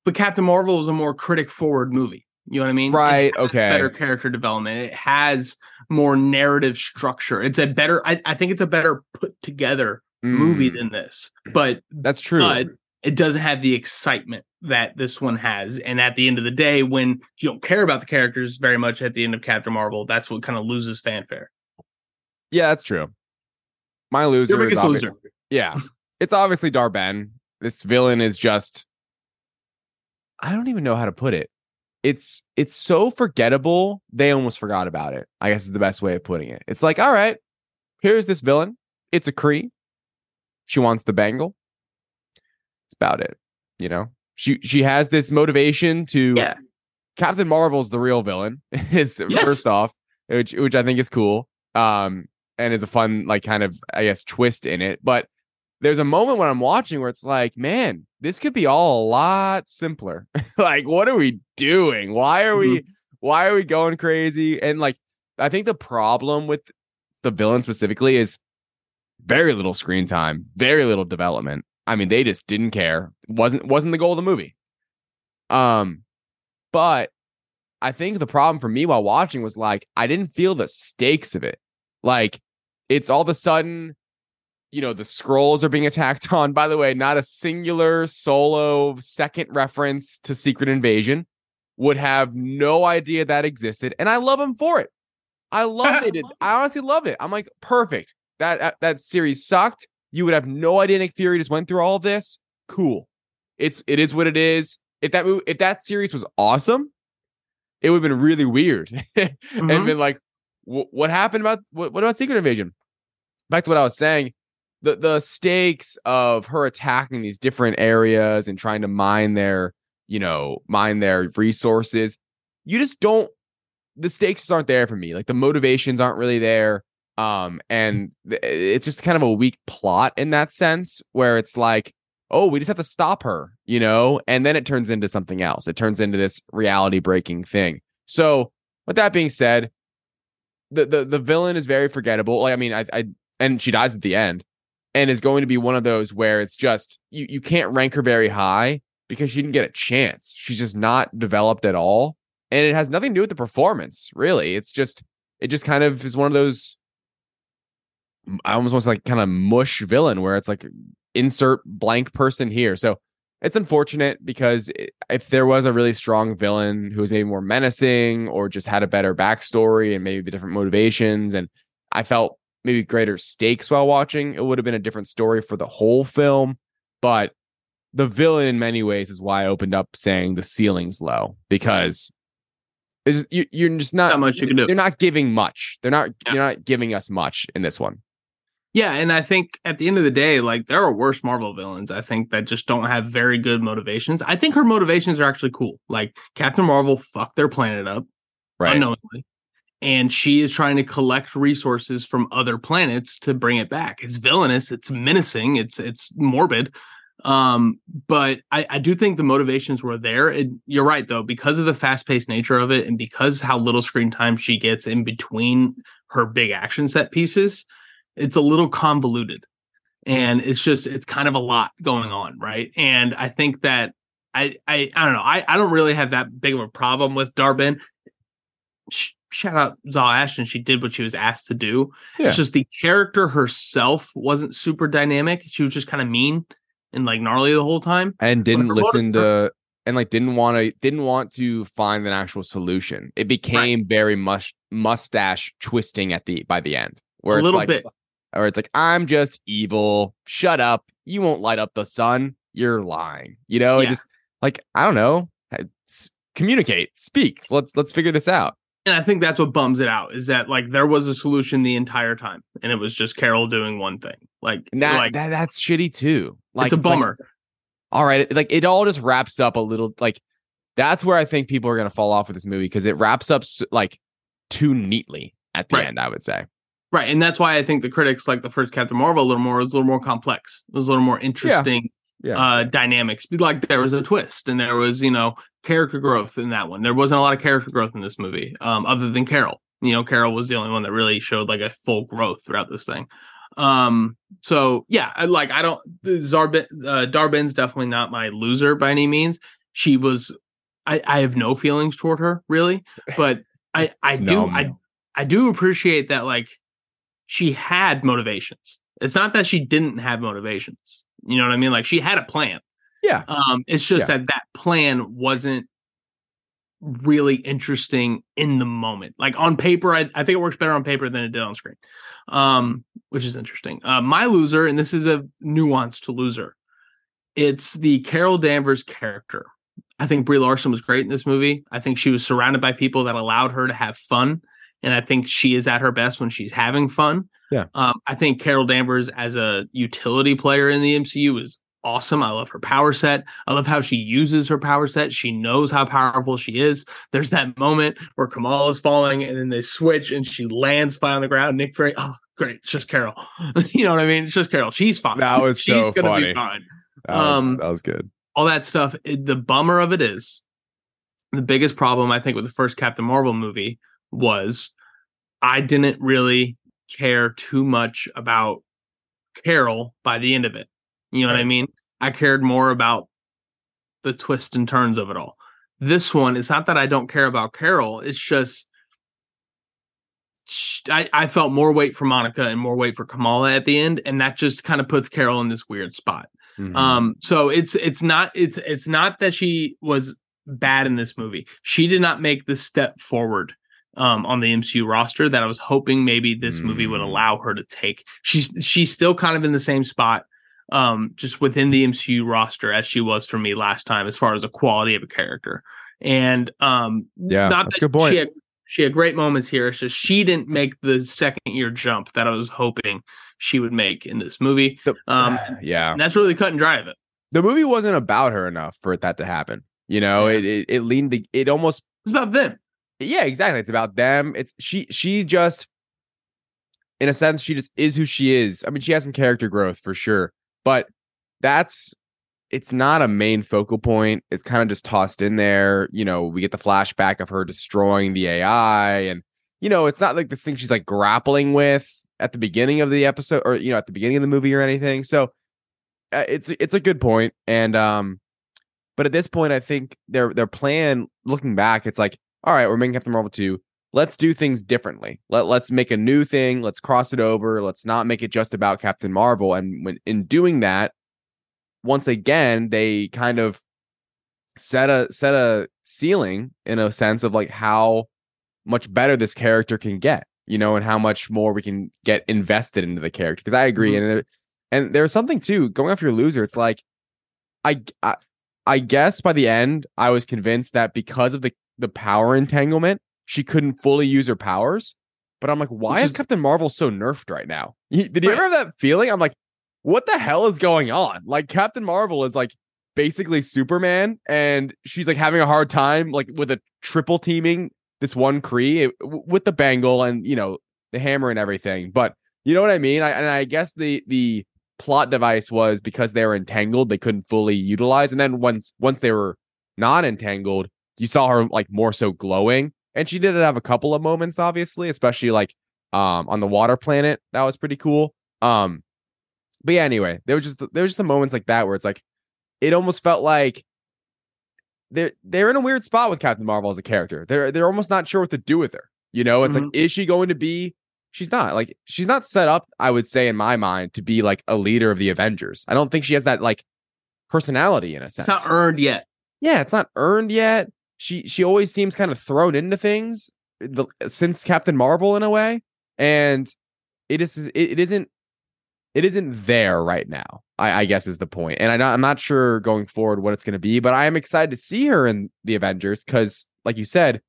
But Captain Marvel is a more critic forward movie. You know what I mean? Right, okay. Better character development. It has more narrative structure. It's a better, I, I think it's a better put together movie Mm, than this. But that's true. but it doesn't have the excitement that this one has. And at the end of the day, when you don't care about the characters very much at the end of Captain Marvel, that's what kind of loses fanfare. yeah, that's true. My loser Your is biggest obvi- loser. Yeah. It's obviously Dar-Benn. This villain is just I don't even know how to put it. It's it's so forgettable, they almost forgot about it. I guess is the best way of putting it. It's like, all right, here's this villain. It's a Kree. She wants the bangle. It's about it. You know? She she has this motivation to Yeah. Captain Marvel's the real villain. [LAUGHS] is Yes. first off, which which I think is cool. Um and is a fun like kind of I guess twist in it. But there's a moment when I'm watching where it's like, man, this could be all a lot simpler. [LAUGHS] like, what are we doing? Why are we why are we going crazy? And like, I think the problem with the villain specifically is very little screen time, very little development. I mean, they just didn't care. wasn't wasn't the goal of the movie. Um, but I think the problem for me while watching was like I didn't feel the stakes of it. Like it's all of a sudden, you know, the scrolls are being attacked [LAUGHS] on. By the way, not a singular solo second reference to Secret Invasion. Would have no idea that existed, and I love him for it. I love it. [LAUGHS] I honestly love it. I'm like, perfect. That that series sucked. You would have no idea Nick Fury just went through all of this. Cool. It's it is what it is. If that if that series was awesome, it would have been really weird Mhm. [LAUGHS] and been like, what happened about what, what about Secret Invasion? Back to what I was saying, the the stakes of her attacking these different areas and trying to mine their, you know, mine their resources. You just don't. The stakes aren't there for me. Like the motivations aren't really there. Um, and it's just kind of a weak plot in that sense, where it's like, oh, we just have to stop her, you know, and then it turns into something else. It turns into this reality breaking thing. So, with that being said, the the the villain is very forgettable. Like, I mean, I, I and she dies at the end, and is going to be one of those where it's just you you can't rank her very high because she didn't get a chance. She's just not developed at all, and it has nothing to do with the performance. Really, it's just it just kind of is one of those. I almost want to like kind of mush villain where it's like insert blank person here. So it's unfortunate because if there was a really strong villain who was maybe more menacing or just had a better backstory and maybe the different motivations, and I felt maybe greater stakes while watching, it would have been a different story for the whole film. But the villain, in many ways, is why I opened up saying the ceiling's low because is you, you're just not Not much you can do. They're not giving much. They're not. Yeah. You're not giving us much in this one. Yeah, and I think at the end of the day, like there are worse Marvel villains. I think that just don't have very good motivations. I think her motivations are actually cool. Like Captain Marvel fucked their planet up unknowingly, and she is trying to collect resources from other planets to bring it back. It's villainous. It's menacing. It's it's morbid. Um, but I, I do think the motivations were there. And you're right though, because of the fast paced nature of it, and because how little screen time she gets in between her big action set pieces, it's a little convoluted hmm. and it's just it's kind of a lot going on right? And i think that i i, I don't know I, I don't really have that big of a problem with Dar-Benn. Sh- shout out Zawe Ashton she did what she was asked to do. Yeah. it's just the character herself wasn't super dynamic. She was just kind of mean and like gnarly the whole time and didn't listen to and like didn't want to didn't want to find an actual solution. It became very much mustache twisting at the by the end, where a it's little like, bit or it's like I'm just evil. Shut up. You won't light up the sun. You're lying. You know, Yeah. just like I don't know. Communicate, speak. Let's let's figure this out. and i think that's what bums it out is that like there was a solution the entire time and it was just carol doing one thing like that, like that that's shitty too. Like it's a like, bummer all right like it all just wraps up a little like that's where i think people are going to fall off with this movie because it wraps up like too neatly at the Right. end i would say Right, and that's why I think the critics like the first Captain Marvel a little more. It was a little more complex. It was a little more interesting Yeah. uh dynamics. Like there was a twist, and there was you know character growth in that one. There wasn't a lot of character growth in this movie, um, other than Carol. You know, Carol was the only one that really showed like a full growth throughout this thing. Um, so yeah, I, like I don't Zarbin uh, Dar-Benn's definitely not my loser by any means. She was, I I have no feelings toward her really, [LAUGHS] but I I do. I I do appreciate that like she had motivations. It's not that she didn't have motivations. You know what I mean? Like she had a plan. Yeah. Um, it's just Yeah. that that plan wasn't really interesting in the moment. Like on paper, I, I think it works better on paper than it did on screen. Um, which is interesting. Uh, my loser, and this is a nuance to loser. It's the Carol Danvers character. I think Brie Larson was great in this movie. I think she was surrounded by people that allowed her to have fun. And I think she is at her best when she's having fun. Yeah. Um, I think Carol Danvers as a utility player in the MCU is awesome. I love her power set. I love how she uses her power set. She knows how powerful she is. There's that moment where Kamala's falling and then they switch and she lands flat on the ground. Nick Fury, oh, great. It's just Carol. [LAUGHS] you know what I mean? It's just Carol. She's fine. That was She's so funny. that was, Um, that was good all that stuff. The bummer of it is the biggest problem I think with the first Captain Marvel movie was I didn't really care too much about Carol by the end of it. You know what I mean? I cared more about the twists and turns of it all. This one, it's not that I don't care about Carol. It's just I, I felt more weight for Monica and more weight for Kamala at the end, and that just kind of puts Carol in this weird spot. Mhm. Um, so it's it's not it's it's not that she was bad in this movie. She did not make the step forward um on the MCU roster that I was hoping maybe this movie would Mm. allow her to take. She's she's still kind of in the same spot um just within the MCU roster as she was for me last time as far as the quality of a character. And um Yeah, not that's that good point. She had, she had great moments here. It's just she didn't make the second year jump that I was hoping she would make in this movie. The- Um [SIGHS] yeah. and that's really cut and dry of it. The movie wasn't about her enough for that to happen. You know, Yeah. it, it it leaned to, it almost It's about them. Yeah, exactly. It's about them. It's she she just in a sense she just is who she is. I mean, she has some character growth for sure, but that's it's not a main focal point. It's kind of just tossed in there. You know, we get the flashback of her destroying the AI and you know, it's not like this thing she's like grappling with at the beginning of the episode or you know, at the beginning of the movie or anything. So uh, it's it's a good point and um but at this point I think their their plan looking back it's like all right, we're making Captain Marvel 2. Let's do things differently. Let, let's make a new thing. Let's cross it over. Let's not make it just about Captain Marvel. And when in doing that, once again, they kind of set a set a ceiling in a sense of like how much better this character can get, you know, and how much more we can get invested into the character. Because I agree, mm-hmm. and it- and there's something too going after your loser. It's like I, I I guess by the end, I was convinced that because of the the power entanglement, she couldn't fully use her powers. But I'm like, why Which is Captain Marvel so nerfed right now? Did you Right. ever have that feeling? I'm like, what the hell is going on? Like Captain Marvel is like basically Superman, and she's like having a hard time like with a triple teaming this one Kree eh, with the bangle and you know the hammer and everything. But you know what I mean? I, and I guess the the plot device was because they were entangled, they couldn't fully utilize. And then once once they were not entangled, you saw her like more so glowing. And she did have a couple of moments, obviously, especially like um on the water planet. That was pretty cool. Um but yeah, anyway, there was just there was just some moments like that where it's like it almost felt like they're they're in a weird spot with Captain Marvel as a character. They're they're almost not sure what to do with her. You know, it's like, is she going to be? She's not like she's not set up. I would say in my mind to be like a leader of the Avengers. I don't think she has that like personality in a sense. It's not earned yet. yeah, it's not earned yet. She she always seems kind of thrown into things the, since Captain Marvel in a way, and it is it, it isn't it isn't there right now. I, I guess is the point, and I not, I'm not sure going forward what it's going to be, but I am excited to see her in the Avengers because, like you said,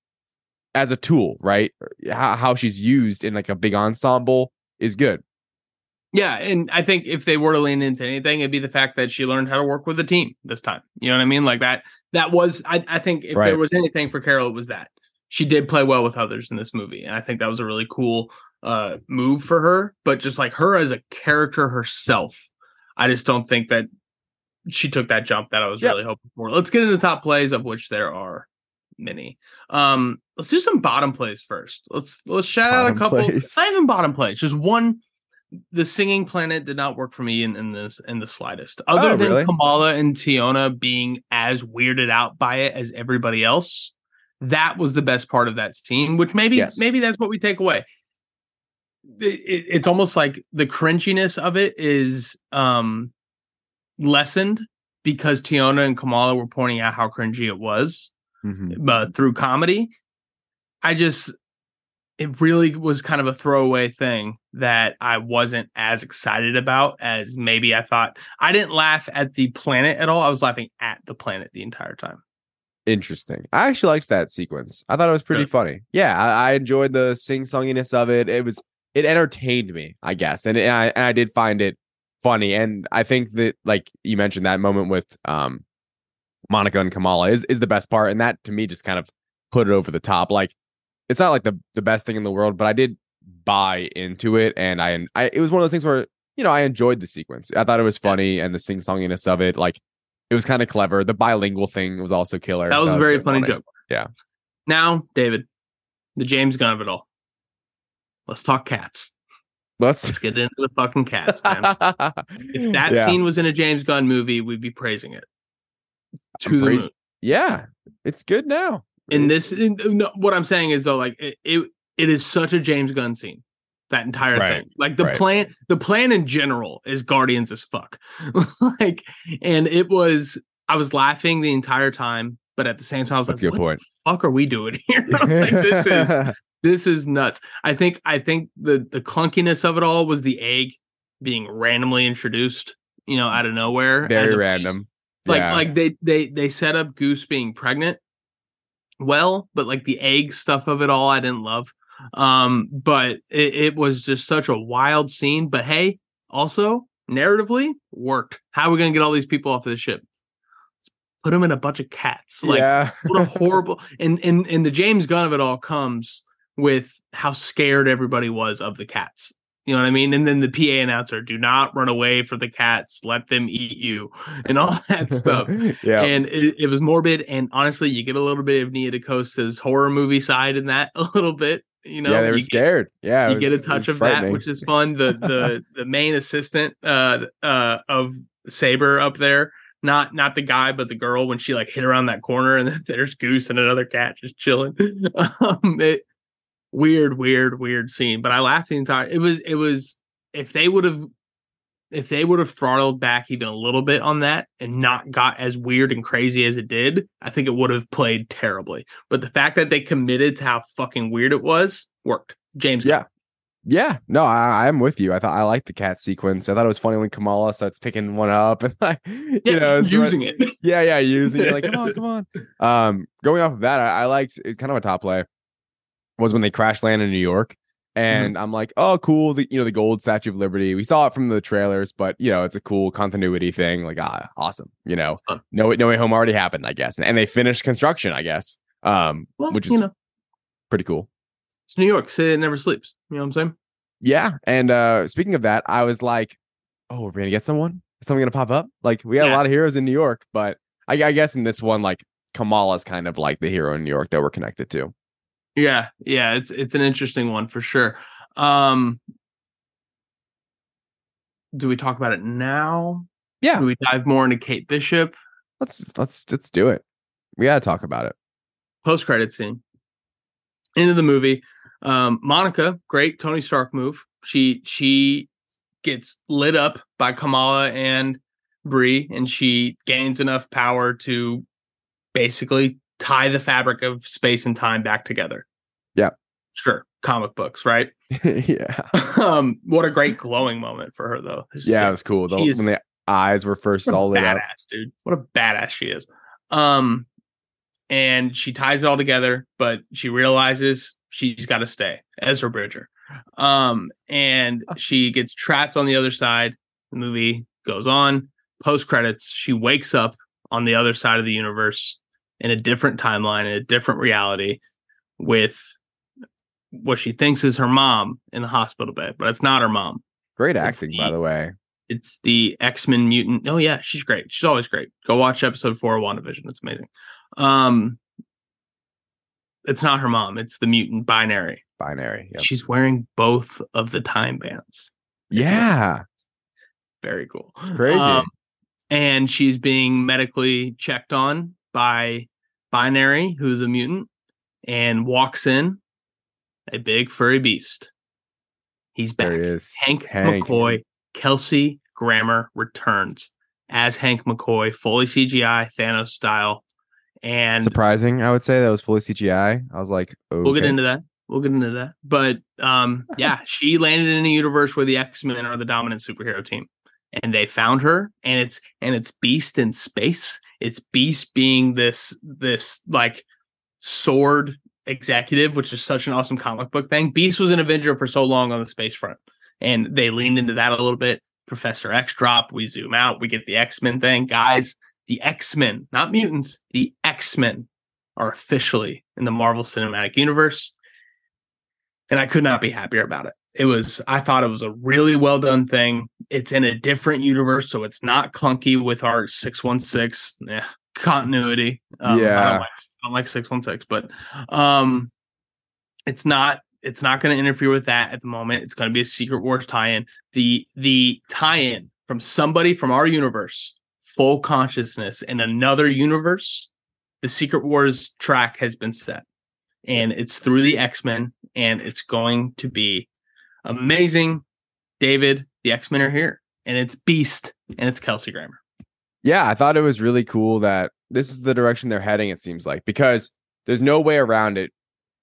as a tool, right? How, how she's used in like a big ensemble is good. Yeah, and I think if they were to lean into anything, it'd be the fact that she learned how to work with a team this time. You know what I mean? Like that. That was. I, I think if Right. there was anything for Carol, it was that she did play well with others in this movie, and I think that was a really cool uh move for her. But just like her as a character herself, I just don't think that she took that jump that I was Yep. really hoping for. Let's get into top plays, of which there are many. Um, let's do some bottom plays first. Let's let's shout out a Bottom couple. plays. Not even bottom plays, just one. The singing planet did not work for me in, in this in the slightest. Other Oh, than really? Kamala and Teyonah being as weirded out by it as everybody else, that was the best part of that scene. Which maybe Yes. maybe that's what we take away. It- it- it's almost like the cringiness of it is um lessened because Teyonah and Kamala were pointing out how cringy it was Mhm. but through comedy. I just it really was kind of a throwaway thing that I wasn't as excited about as maybe I thought. I didn't laugh at the planet at all. I was laughing at the planet the entire time. Interesting. I actually liked that sequence. I thought it was pretty funny. Yeah, I, I enjoyed the sing songiness of it. It was it entertained me, I guess, and, and I and I did find it funny. And I think that like you mentioned that moment with um Monica and Kamala is is the best part, and that to me just kind of put it over the top. Like it's not like the the best thing in the world, but I did buy into it, and I I it was one of those things where you know I enjoyed the sequence. I thought it was funny, and the sing songiness of it, like it was kind of clever. The bilingual thing was also killer. That was a Thought it very so funny joke. Yeah. Now, David, the James Gunn of it all. Let's talk cats. Let's Let's get into the fucking cats, [LAUGHS] man. If that yeah. scene was in a James Gunn movie, we'd be praising it. To moon. yeah, it's good now. And this, in- no, what I'm saying is though, like it, it, it is such a James Gunn scene. That entire Right. thing, like the Right. plan, the plan in general is Guardians as fuck. [LAUGHS] like, and it was, I was laughing the entire time, but at the same time, I was That's like, "What point. the fuck are we doing [LAUGHS] here?" [LAUGHS] like, this is this is nuts. I think I think the the clunkiness of it all was the egg being randomly introduced, you know, out of nowhere. very random. Like yeah. like they they they set up Goose being pregnant well, but like the egg stuff of it all, I didn't love. Um, but it, it was just such a wild scene. But hey, also narratively worked. How are we gonna get all these people off of the ship? Put them in a bunch of cats. Like yeah. [LAUGHS] what a horrible and and and the James Gunn of it all comes with how scared everybody was of the cats. You know what I mean? And then the PA announcer, do not run away from the cats, let them eat you, and all [LAUGHS] that stuff. [LAUGHS] yeah. And it, it was morbid. And honestly, you get a little bit of Nia DaCosta's horror movie side in that [LAUGHS] a little bit. You know, yeah, they were you get- scared. yeah. you get a touch of that, which is fun. The the the main assistant uh uh of Saber up there, not not the guy, but the girl when she like hit around that corner and there's Goose and another cat just chilling. um, it, weird, weird, weird scene. But I laughed the entire. It was it was if they would have if they would have throttled back even a little bit on that and not got as weird and crazy as it did, I think it would have played terribly. But the fact that they committed to how fucking weird it was worked. James, Yeah. Yeah, no, I, I'm with you. I thought I liked the cat sequence. I thought it was funny when Kamala starts picking one up and like, [LAUGHS] you yeah, know, using right- it. Yeah, yeah, using it. Like, come on, [LAUGHS] come on. Um, going off of that, I, I liked it's kind of a top play was when they crash land in New York. And I'm like, oh, cool. The you know, the gold Statue of Liberty. We saw it from the trailers, but you know, it's a cool continuity thing. Like, ah, awesome. You know, fun. no, no way home already happened, I guess. And, and they finished construction, I guess. Um, Well, which is you know, pretty cool. it's New York. City never sleeps. You know what I'm saying? Yeah. And uh speaking of that, I was like, oh, we're gonna get someone? Is someone gonna pop up? Like we got a lot of heroes in New York, but I, I guess in this one, like Kamala's kind of like the hero in New York that we're connected to. Yeah, yeah. It's it's an interesting one for sure. Um, do we talk about it now? Yeah. Do we dive more into Kate Bishop? Let's let's let's do it. We gotta talk about it. post credit scene into the movie um monica great tony stark move she she gets lit up by kamala and Brie, and she gains enough power to basically tie the fabric of space and time back together Yeah. sure comic books right [LAUGHS] yeah. um what a great glowing moment for her though It's Yeah, like, it was cool. The, is- when the eyes were first what a all lit up. dude. What a badass she is. Um, and she ties it all together, but she realizes she's got to stay. Ezra Bridger. Um, and [LAUGHS] she gets trapped on the other side. The movie goes on. Post credits, she wakes up on the other side of the universe in a different timeline, in a different reality, with what she thinks is her mom in the hospital bed, but it's not her mom Great acting, by the- the way. it's the X-Men mutant. Oh yeah, she's great. She's always great. Go watch episode four of WandaVision. It's amazing. Um it's not her mom, it's the mutant binary. Binary. Yep. She's wearing both of the time bands. Yeah. Very cool. Crazy. Um, and she's being medically checked on by Binary, who's a mutant, and walks in a big furry beast. He's back. He. Hank, Hank. McCoy, Kelsey Grammer returns as Hank McCoy, fully CGI, Thanos style. And Surprising, I would say that was fully CGI. I was like, okay. we'll get into that. We'll get into that. But um, [LAUGHS] yeah, she landed in a universe where the X-Men are the dominant superhero team. And they found her, and it's and it's Beast in space. It's Beast being this this like sword executive, which is such an awesome comic book thing. Beast was an Avenger for so long on the space front, and they leaned into that a little bit. Professor X drop, we zoom out, we get the X Men thing. Guys, the X Men, not mutants, the X Men are officially in the Marvel Cinematic Universe. And I could not be happier about it. It was, I thought it was a really well done thing. It's in a different universe, so it's not clunky with our 616 eh, continuity. Um, I Yeah. don't like, I don't like 616, but um, it's not it's not going to interfere with that at the moment. It's going to be a Secret Wars tie-in. The the tie-in from somebody from our universe, full consciousness in another universe, the Secret Wars track has been set. And it's through the X-Men and it's going to be amazing. David, the X-Men are here and it's Beast and it's Kelsey Grammer. Yeah, I thought it was really cool that this is the direction they're heading, it seems like, because there's no way around it,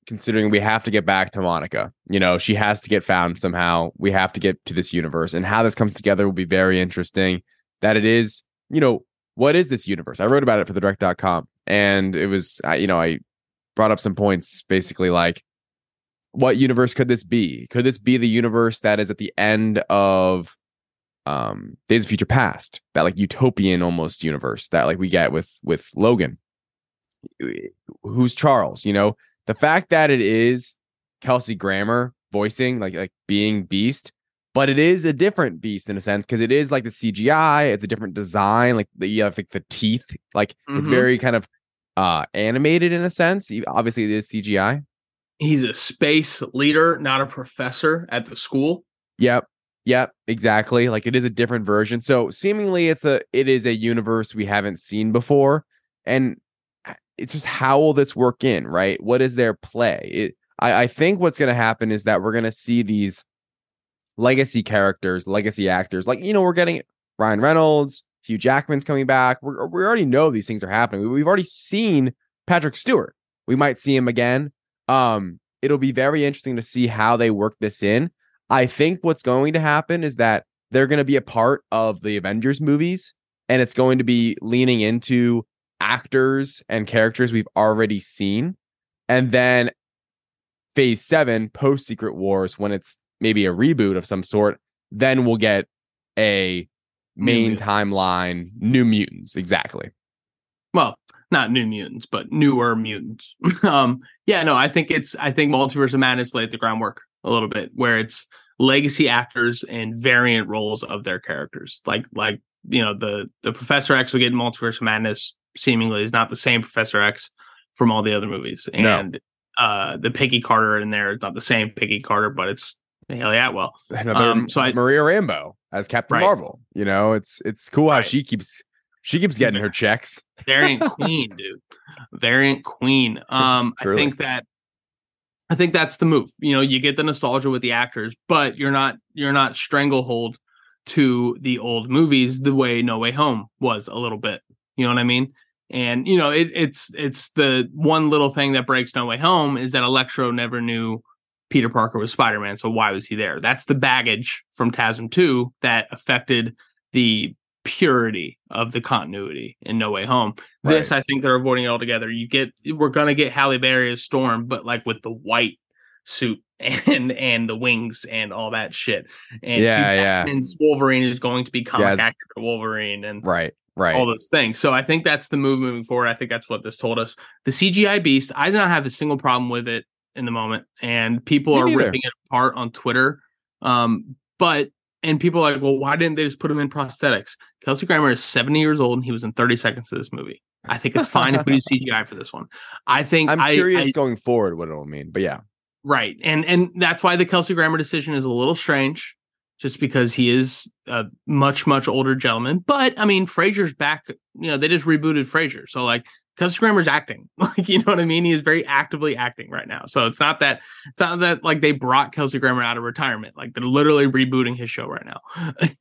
considering we have to get back to Monica. You know, she has to get found somehow. We have to get to this universe. And how this comes together will be very interesting. That it is, you know, what is this universe? I wrote about it for the direct.com. And it was, you know, I brought up some points basically like, what universe could this be? Could this be the universe that is at the end of um Days of Future Past, that like utopian almost universe that like we get with with Logan. Who's Charles? You know, the fact that it is Kelsey Grammer voicing, like like being Beast, but it is a different Beast in a sense because it is like the CGI. It's a different design. Like the you have like the teeth, like mm-hmm. it's very kind of uh animated in a sense. Obviously, it is CGI. He's a space leader, not a professor at the school. Yep. Yep, exactly. Like it is a different version. So seemingly it's a it is a universe we haven't seen before. And uh, it's just how will this work in, right? What is their play? It, I, I think what's gonna happen is that we're gonna see these legacy characters, legacy actors. Like, you know, we're getting Ryan Reynolds, Hugh Jackman's coming back. we we already know these things are happening. We've already seen Patrick Stewart. We might see him again. Um, it'll be very interesting to see how they work this in. I think what's going to happen is that they're going to be a part of the Avengers movies and it's going to be leaning into actors and characters we've already seen. And then phase seven, post Secret Wars, when it's maybe a reboot of some sort, then we'll get a main timeline, New Mutants. Exactly. Well, not New Mutants, but newer mutants. [LAUGHS] um, yeah, no, I think it's I think Multiverse of Madness laid the groundwork a little bit, where it's legacy actors and variant roles of their characters. Like like you know the the Professor X we get in Multiverse of Madness seemingly is not the same Professor X from all the other movies, and no. uh, the Peggy Carter in there is not the same Peggy Carter, but it's Atwell. Another um, so I, Maria Rambeau as Captain right. Marvel. You know, it's it's cool how right. she keeps she keeps getting her checks. [LAUGHS] Variant Queen, dude. Variant Queen. [LAUGHS] Um, I think that I think that's the move. You know, you get the nostalgia with the actors, but you're not you're not stranglehold to the old movies the way No Way Home was a little bit. You know what I mean? And you know, it, it's it's the one little thing that breaks No Way Home is that Electro never knew Peter Parker was Spider Man. So why was he there? That's the baggage from TASM two that affected the purity of the continuity in No Way Home. Right. This, I think they're avoiding it altogether. You get, we're gonna get Halle Berry as Storm, but like with the white suit [LAUGHS] and and the wings and all that shit. And yeah, yeah. Wolverine is going to be comic yeah, Wolverine and right, right, all those things. So I think that's the move moving forward. I think that's what this told us. The CGI Beast, I do not have a single problem with it in the moment, and people Me are neither. ripping it apart on Twitter. Um, but and people are like, well, why didn't they just put him in prosthetics? Kelsey Grammer is 70 years old and he was in 30 seconds of this movie. I think it's fine if we do [LAUGHS] CGI for this one. I think I'm I, curious I, going forward what it'll mean, but yeah. Right. And and that's why the Kelsey Grammer decision is a little strange, just because he is a much, much older gentleman. But I mean, Frasier's back, you know, they just rebooted Frasier. So like Kelsey Grammer's acting. [LAUGHS] Like, you know what I mean? He is very actively acting right now. So it's not that it's not that like they brought Kelsey Grammer out of retirement. Like they're literally rebooting his show right now.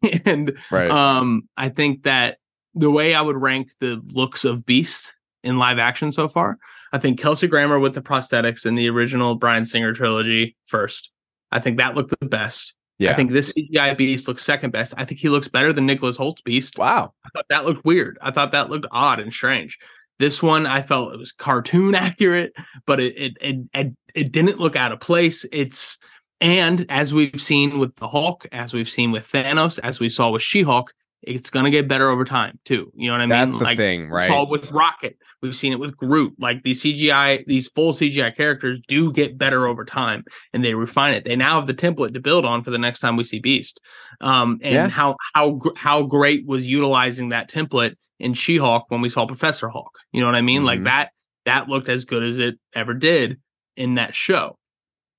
[LAUGHS] and right. um I think that the way I would rank the looks of Beast in live action so far, I think Kelsey Grammer with the prosthetics in the original Bryan Singer trilogy first. I think that looked the best. Yeah. I think this CGI Beast looks second best. I think he looks better than Nicholas Hoult's Beast. Wow. I thought that looked weird. I thought that looked odd and strange. This one I felt it was cartoon [LAUGHS] accurate, but it it it it, it didn't look out of place. It's and as we've seen with the Hulk, as we've seen with Thanos, as we saw with She-Hulk, it's gonna get better over time too. You know what I mean? That's the like, thing, right? Saw with Rocket, we've seen it with Groot. Like these CGI, these full CGI characters do get better over time, and they refine it. They now have the template to build on for the next time we see Beast. Um, and yeah. how how how great was utilizing that template in She-Hulk when we saw Professor Hulk. You know what I mean? Mm-hmm. Like that that looked as good as it ever did in that show.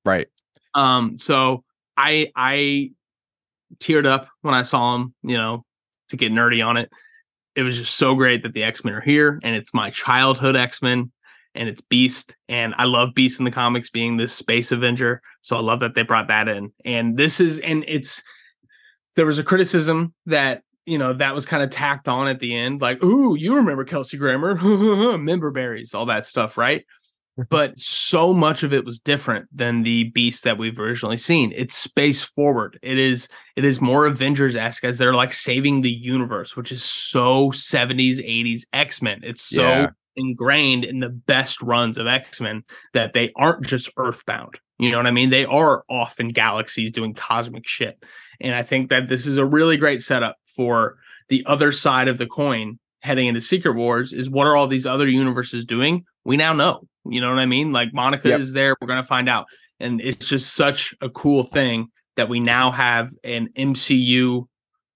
Right. Um, so I I teared up when I saw him, you know, to get nerdy on it. It was just so great that the X-Men are here and it's my childhood X-Men and it's Beast. And I love Beast in the comics being this space avenger. So I love that they brought that in. And this is and it's there was a criticism that you know that was kind of tacked on at the end, like, "Ooh, you remember Kelsey Grammer, [LAUGHS] member berries, all that stuff, right?" But so much of it was different than the beast that we've originally seen. It's space forward. It is it is more Avengers esque as they're like saving the universe, which is so 70s, 80s X Men. It's so Yeah. ingrained in the best runs of X Men that they aren't just Earthbound. You know what I mean? They are off in galaxies doing cosmic shit. And I think that this is a really great setup for the other side of the coin heading into Secret Wars is what are all these other universes doing? We now know. You know what I mean? Like Monica Yep. is there. We're going to find out. And it's just such a cool thing that we now have an MCU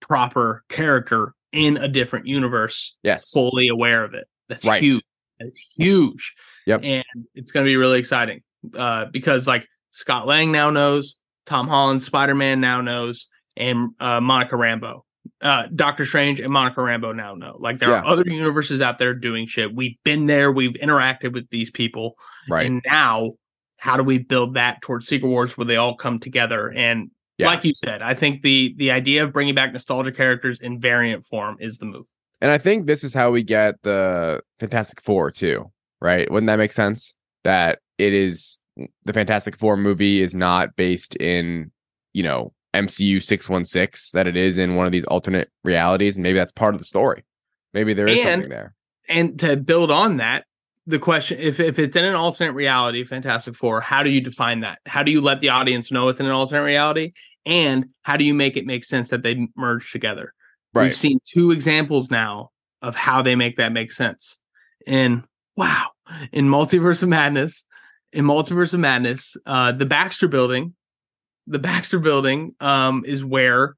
proper character in a different universe, Yes. fully aware of it. That's Right. huge. That's huge. Yep. And it's going to be really exciting uh, because like Scott Lang now knows, Tom Holland, Spider Man now knows, and uh, Monica Rambeau. Uh, Doctor Strange and Monica Rambeau now know. Like there are other universes out there doing shit. We've been there. We've interacted with these people. Right. And now, how do we build that towards Secret Wars where they all come together? And Yeah. like you said, I think the the idea of bringing back nostalgia characters in variant form is the move. And I think this is how we get the Fantastic Four too, right? Wouldn't that make sense? That it is the Fantastic Four movie is not based in, you know, MCU 616, that it is in one of these alternate realities. And maybe that's part of the story. Maybe there is And- something there. And to build on that, the question if if it's in an alternate reality, Fantastic Four, how do you define that? How do you let the audience know it's in an alternate reality? And how do you make it make sense that they merge together? We've seen two examples now of how they make that make sense. And wow, in Multiverse of Madness, in Multiverse of Madness, uh, the Baxter Building, the Baxter Building um, is where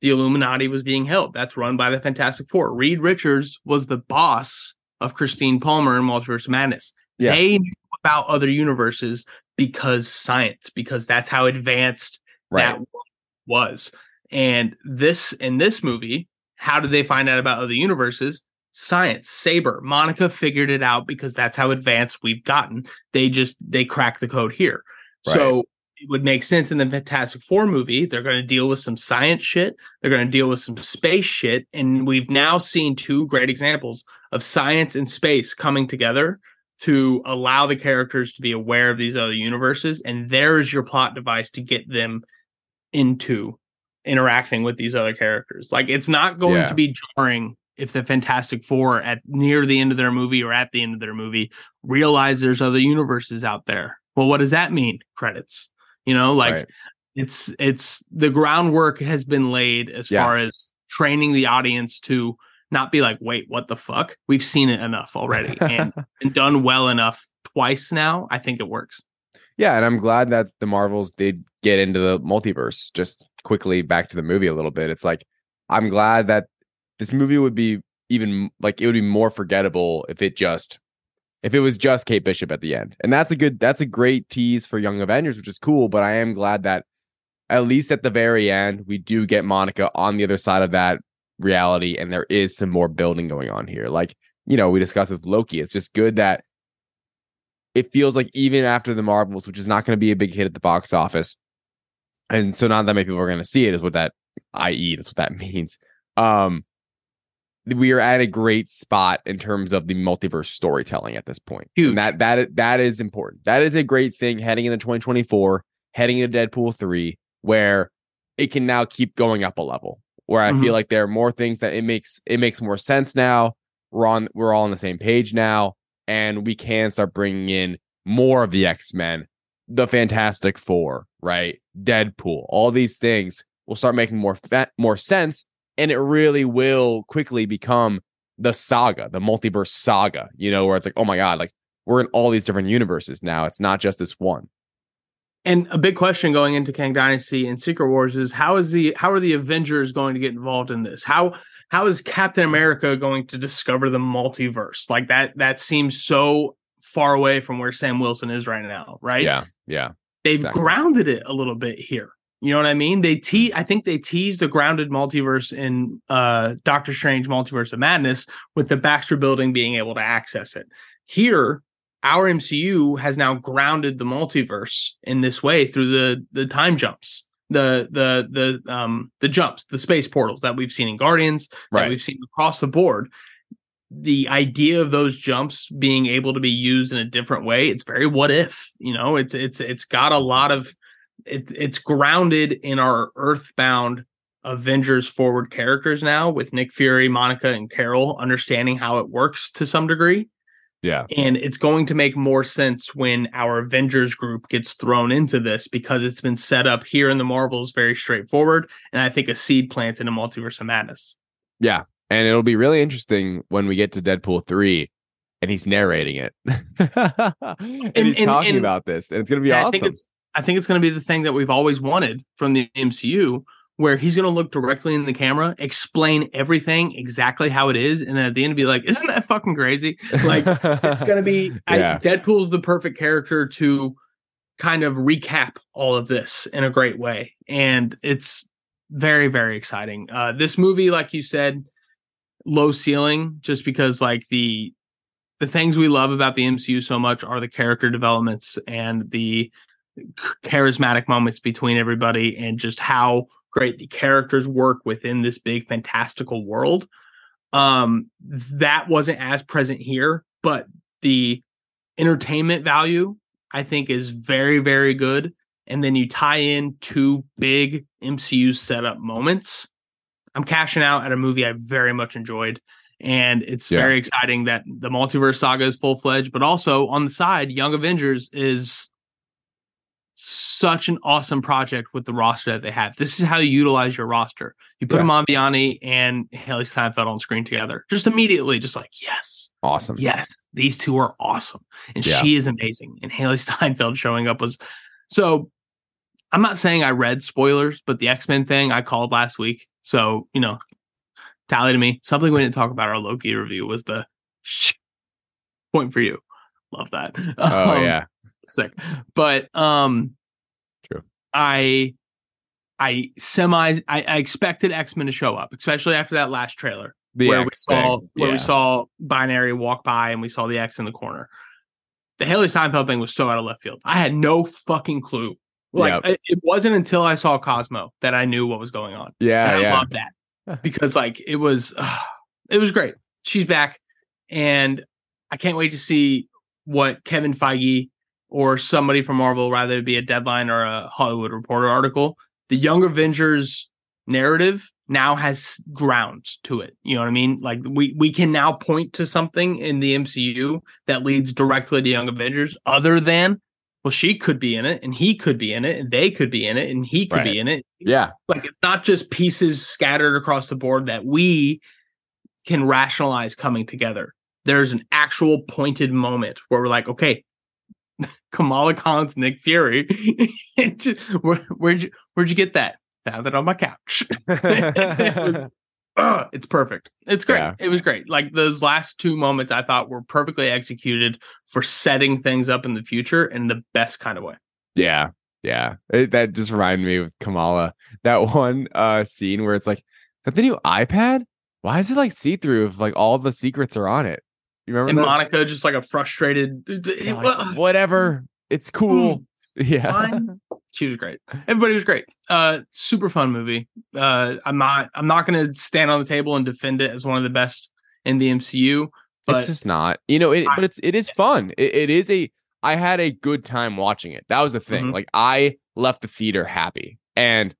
the Illuminati was being held. That's run by the Fantastic Four. Reed Richards was the boss of Christine Palmer in Multiverse Madness. Yeah. They knew about other universes because science, because that's how advanced Right. that was. And this in this movie, how did they find out about other universes? Science, Saber, Monica figured it out because that's how advanced we've gotten. They just they cracked the code here. So it would make sense in the Fantastic Four movie. They're going to deal with some science shit. They're going to deal with some space shit. And we've now seen two great examples of science and space coming together to allow the characters to be aware of these other universes. And there's your plot device to get them into interacting with these other characters. Like it's not going Yeah. to be jarring if the Fantastic Four at near the end of their movie or at the end of their movie realize there's other universes out there. Well, what does that mean? Credits. You know, like Right. it's it's the groundwork has been laid as Yeah. far as training the audience to not be like, wait, what the fuck? We've seen it enough already and, [LAUGHS] and done well enough twice now. I think it works. Yeah, and I'm glad that the Marvels did get into the multiverse. Just quickly back to the movie a little bit. It's like I'm glad that this movie would be even like it would be more forgettable if it just if it was just Kate Bishop at the end. And that's a good that's a great tease for Young Avengers, which is cool, but I am glad that at least at the very end we do get Monica on the other side of that reality and there is some more building going on here. Like, you know, we discussed with Loki. It's just good that it feels like even after the Marvels, which is not going to be a big hit at the box office, and so not that many people are going to see it, is what that, i.e., that's what that [LAUGHS] means. Um, we are at a great spot in terms of the multiverse storytelling at this point. Huge. And that that that is important. That is a great thing heading into 2024, heading into Deadpool 3, where it can now keep going up a level. Where I Mhm. feel like there are more things that it makes it makes more sense now. We're on we're all on the same page now, and we can start bringing in more of the X Men, the Fantastic Four, right? Deadpool, all these things will start making more fa- more sense, and it really will quickly become the saga, the multiverse saga. You know, where it's like, oh my god, like we're in all these different universes now. It's not just this one. And a big question going into Kang Dynasty and Secret Wars is how is the how are the Avengers going to get involved in this? How how is Captain America going to discover the multiverse? Like that that seems so far away from where Sam Wilson is right now, right? Yeah, yeah, they've Exactly. grounded it a little bit here. You know what I mean? They te- I think they teased the grounded multiverse in uh Doctor Strange Multiverse of Madness with the Baxter building being able to access it. Here, our MCU has now grounded the multiverse in this way through the the time jumps. The the the um the jumps, the space portals that we've seen in Guardians, that Right. we've seen across the board. The idea of those jumps being able to be used in a different way, it's very what if, you know, it's it's it's got a lot of it, it's grounded in our earthbound Avengers forward characters now with Nick Fury, Monica, and Carol understanding how it works to some degree. Yeah. And it's going to make more sense when our Avengers group gets thrown into this because it's been set up here in the Marvels very straightforward. And I think a seed planted in a Multiverse of Madness. Yeah. And it'll be really interesting when we get to Deadpool 3 and he's narrating it. [LAUGHS] and, he's and- talking and- about this. And it's going to be And I awesome. think it's I think it's going to be the thing that we've always wanted from the MCU, where he's going to look directly in the camera, explain everything exactly how it is, and then at the end be like, "Isn't that fucking crazy?" Like it's going to be. [LAUGHS] Yeah. I, Deadpool's the perfect character to kind of recap all of this in a great way, and it's very very exciting. Uh, this movie, like you said, low ceiling, just because like the the things we love about the MCU so much are the character developments and the charismatic moments between everybody and just how great the characters work within this big fantastical world. Um that wasn't as present here but the entertainment value i think is very very good. And then you tie in two big mcu setup moments. I'm cashing out at a movie i very much enjoyed and it's Yeah. very exciting that the multiverse saga is full fledged but also on the side young avengers is such an awesome project with the roster that they have. This is how you utilize your roster. You put Yeah. them on Biani and Hailee Steinfeld on screen together. Just immediately, just like, yes, awesome. yes, these two are awesome. And Yeah. she is amazing. And Hailee [LAUGHS] Steinfeld showing up was so I'm not saying I read spoilers, but the X-Men thing I called last week. So, you know, tally to me. Something we didn't talk about our Loki review was the sh- point for you. Love that. [LAUGHS] Oh, Um, yeah. sick. But um. I I semi I, I expected X-Men to show up, especially after that last trailer The where we X saw thing. where we saw binary walk by and we saw the X in the corner. The Hailee Steinfeld thing was so out of left field. I had no fucking clue. Like Yep. it, wasn't until I saw Cosmo that I knew what was going on. Yeah. And I Yeah. love that because like it was [SIGHS] it was great. She's back and I can't wait to see what Kevin Feige or somebody from Marvel, rather it be a deadline or a Hollywood Reporter article, the Young Avengers narrative now has grounds to it. You know what I mean? Like we we can now point to something in the MCU that leads directly to Young Avengers other than well, she could be in it, and he could be in it, and they could be in it, and he could Right. be in it Yeah. like it's not just pieces scattered across the board that we can rationalize coming together. There's an actual pointed moment where we're like, okay, [LAUGHS] Kamala Khan's Nick Fury. [LAUGHS] Where, where'd you where'd you get that? Found it on my couch. [LAUGHS] it was, Ugh, it's perfect. It's great. Yeah. It was great. Like those last two moments, I thought were perfectly executed for setting things up in the future in the best kind of way. Yeah. Yeah. It, that just reminded me of Kamala. That one uh scene where it's like, is that the new iPad? Why is it like see-through if like all the secrets are on it? You remember And that? Monica, just like a frustrated, like, whatever. It's cool. [LAUGHS] Yeah. fine. she was great. Everybody was great. Uh, super fun movie. Uh, I'm not. I'm not going to stand on the table and defend it as one of the best in the MCU. But it's just not. You know, it, I- but it's it is fun. It, it is a I had a good time watching it. That was the thing. Mhm. Like I left the theater happy. And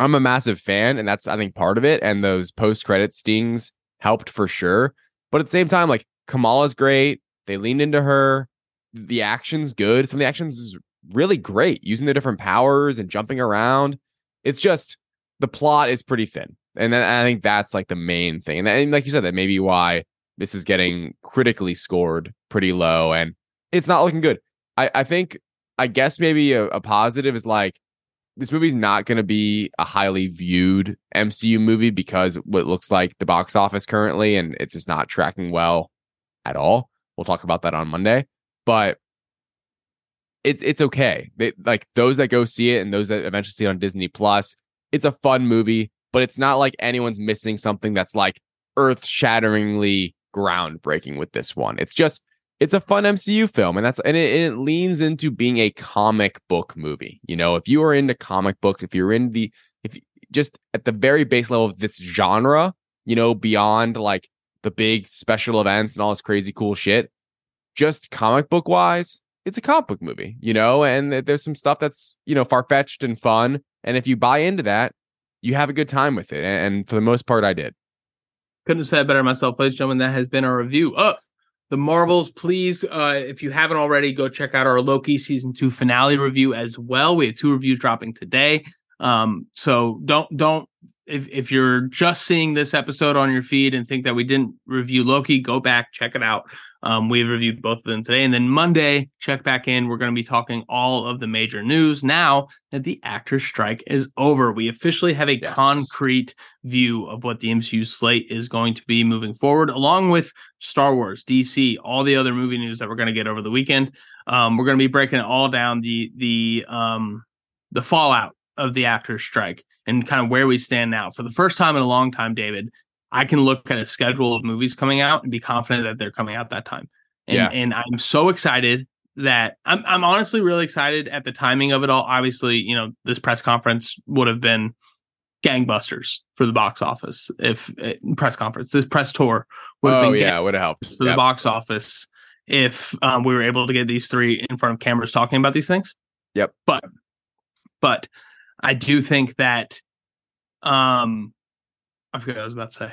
I'm a massive fan and that's I think part of it and those post-credit stings helped for sure. But at the same time like Kamala's great. They leaned into her. The action's good. Some of the actions is really great using the different powers and jumping around. It's just the plot is pretty thin. And then I think that's like the main thing. And, and like you said, that may be why this is getting critically scored pretty low and it's not looking good. I, I think, I guess maybe a, a positive is like this movie's not going to be a highly viewed MCU movie because what looks like the box office currently and it's just not tracking well at all. We'll talk about that on Monday. But it's it's okay. They, like those that go see it and those that eventually see it on Disney Plus, it's a fun movie, but it's not like anyone's missing something that's like earth-shatteringly groundbreaking with this one. It's just it's a fun MCU film, and that's and it, and it leans into being a comic book movie. You know, if you are into comic books, if you're in the if just at the very base level of this genre, you know, beyond like the big special events and all this crazy cool shit, just comic book wise, it's a comic book movie, you know, and there's some stuff that's, you know, far fetched and fun. And if you buy into that, you have a good time with it. And for the most part, I did. Couldn't have said better myself, ladies and gentlemen. That has been our review of the Marvels. Please, uh, if you haven't already, go check out our Loki season two finale review as well. We have two reviews dropping today. Um, so don't don't if if you're just seeing this episode on your feed and think that we didn't review Loki, go back check it out. Um, we reviewed both of them today, and then Monday check back in. We're going to be talking all of the major news now that the actors' strike is over. We officially have a yes. concrete view of what the MCU slate is going to be moving forward, along with Star Wars, DC, all the other movie news that we're going to get over the weekend. Um, we're going to be breaking it all down the the um, the fallout of the actors' strike and kind of where we stand now. For the first time in a long time, David, I can look at a schedule of movies coming out and be confident that they're coming out that time. And yeah. and I'm so excited that I'm I'm honestly really excited at the timing of it all. Obviously, you know, this press conference would have been gangbusters for the box office if uh, press conference this press tour would have oh, been yeah would have helped for yep. the box office if um, we were able to get these three in front of cameras talking about these things yep but but I do think that um I forget what I was about to say.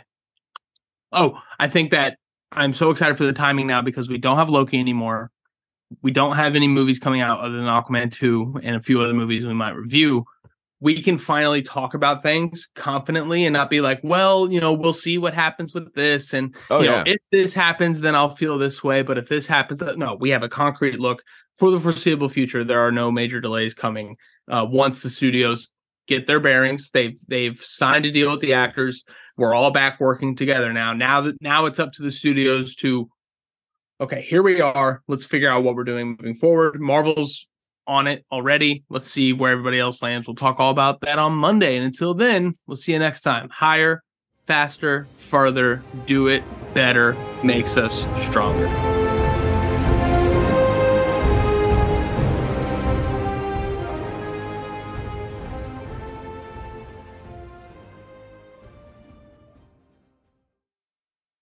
Oh, I think that I'm so excited for the timing now because we don't have Loki anymore. We don't have any movies coming out other than Aquaman 2 and a few other movies we might review. We can finally talk about things confidently and not be like, well, you know, we'll see what happens with this. And, oh, you know, yeah. if this happens, then I'll feel this way. But if this happens, uh, no, we have a concrete look for the foreseeable future. There are no major delays coming uh, once the studios get their bearings. They've they've signed a deal with the actors. We're all back working together now. Now that now it's up to the studios to okay, here we are. Let's figure out what we're doing moving forward. Marvel's on it already. Let's see where everybody else lands. We'll talk all about that on Monday. And until then, we'll see you next time. Higher, faster, further, do it better makes us stronger.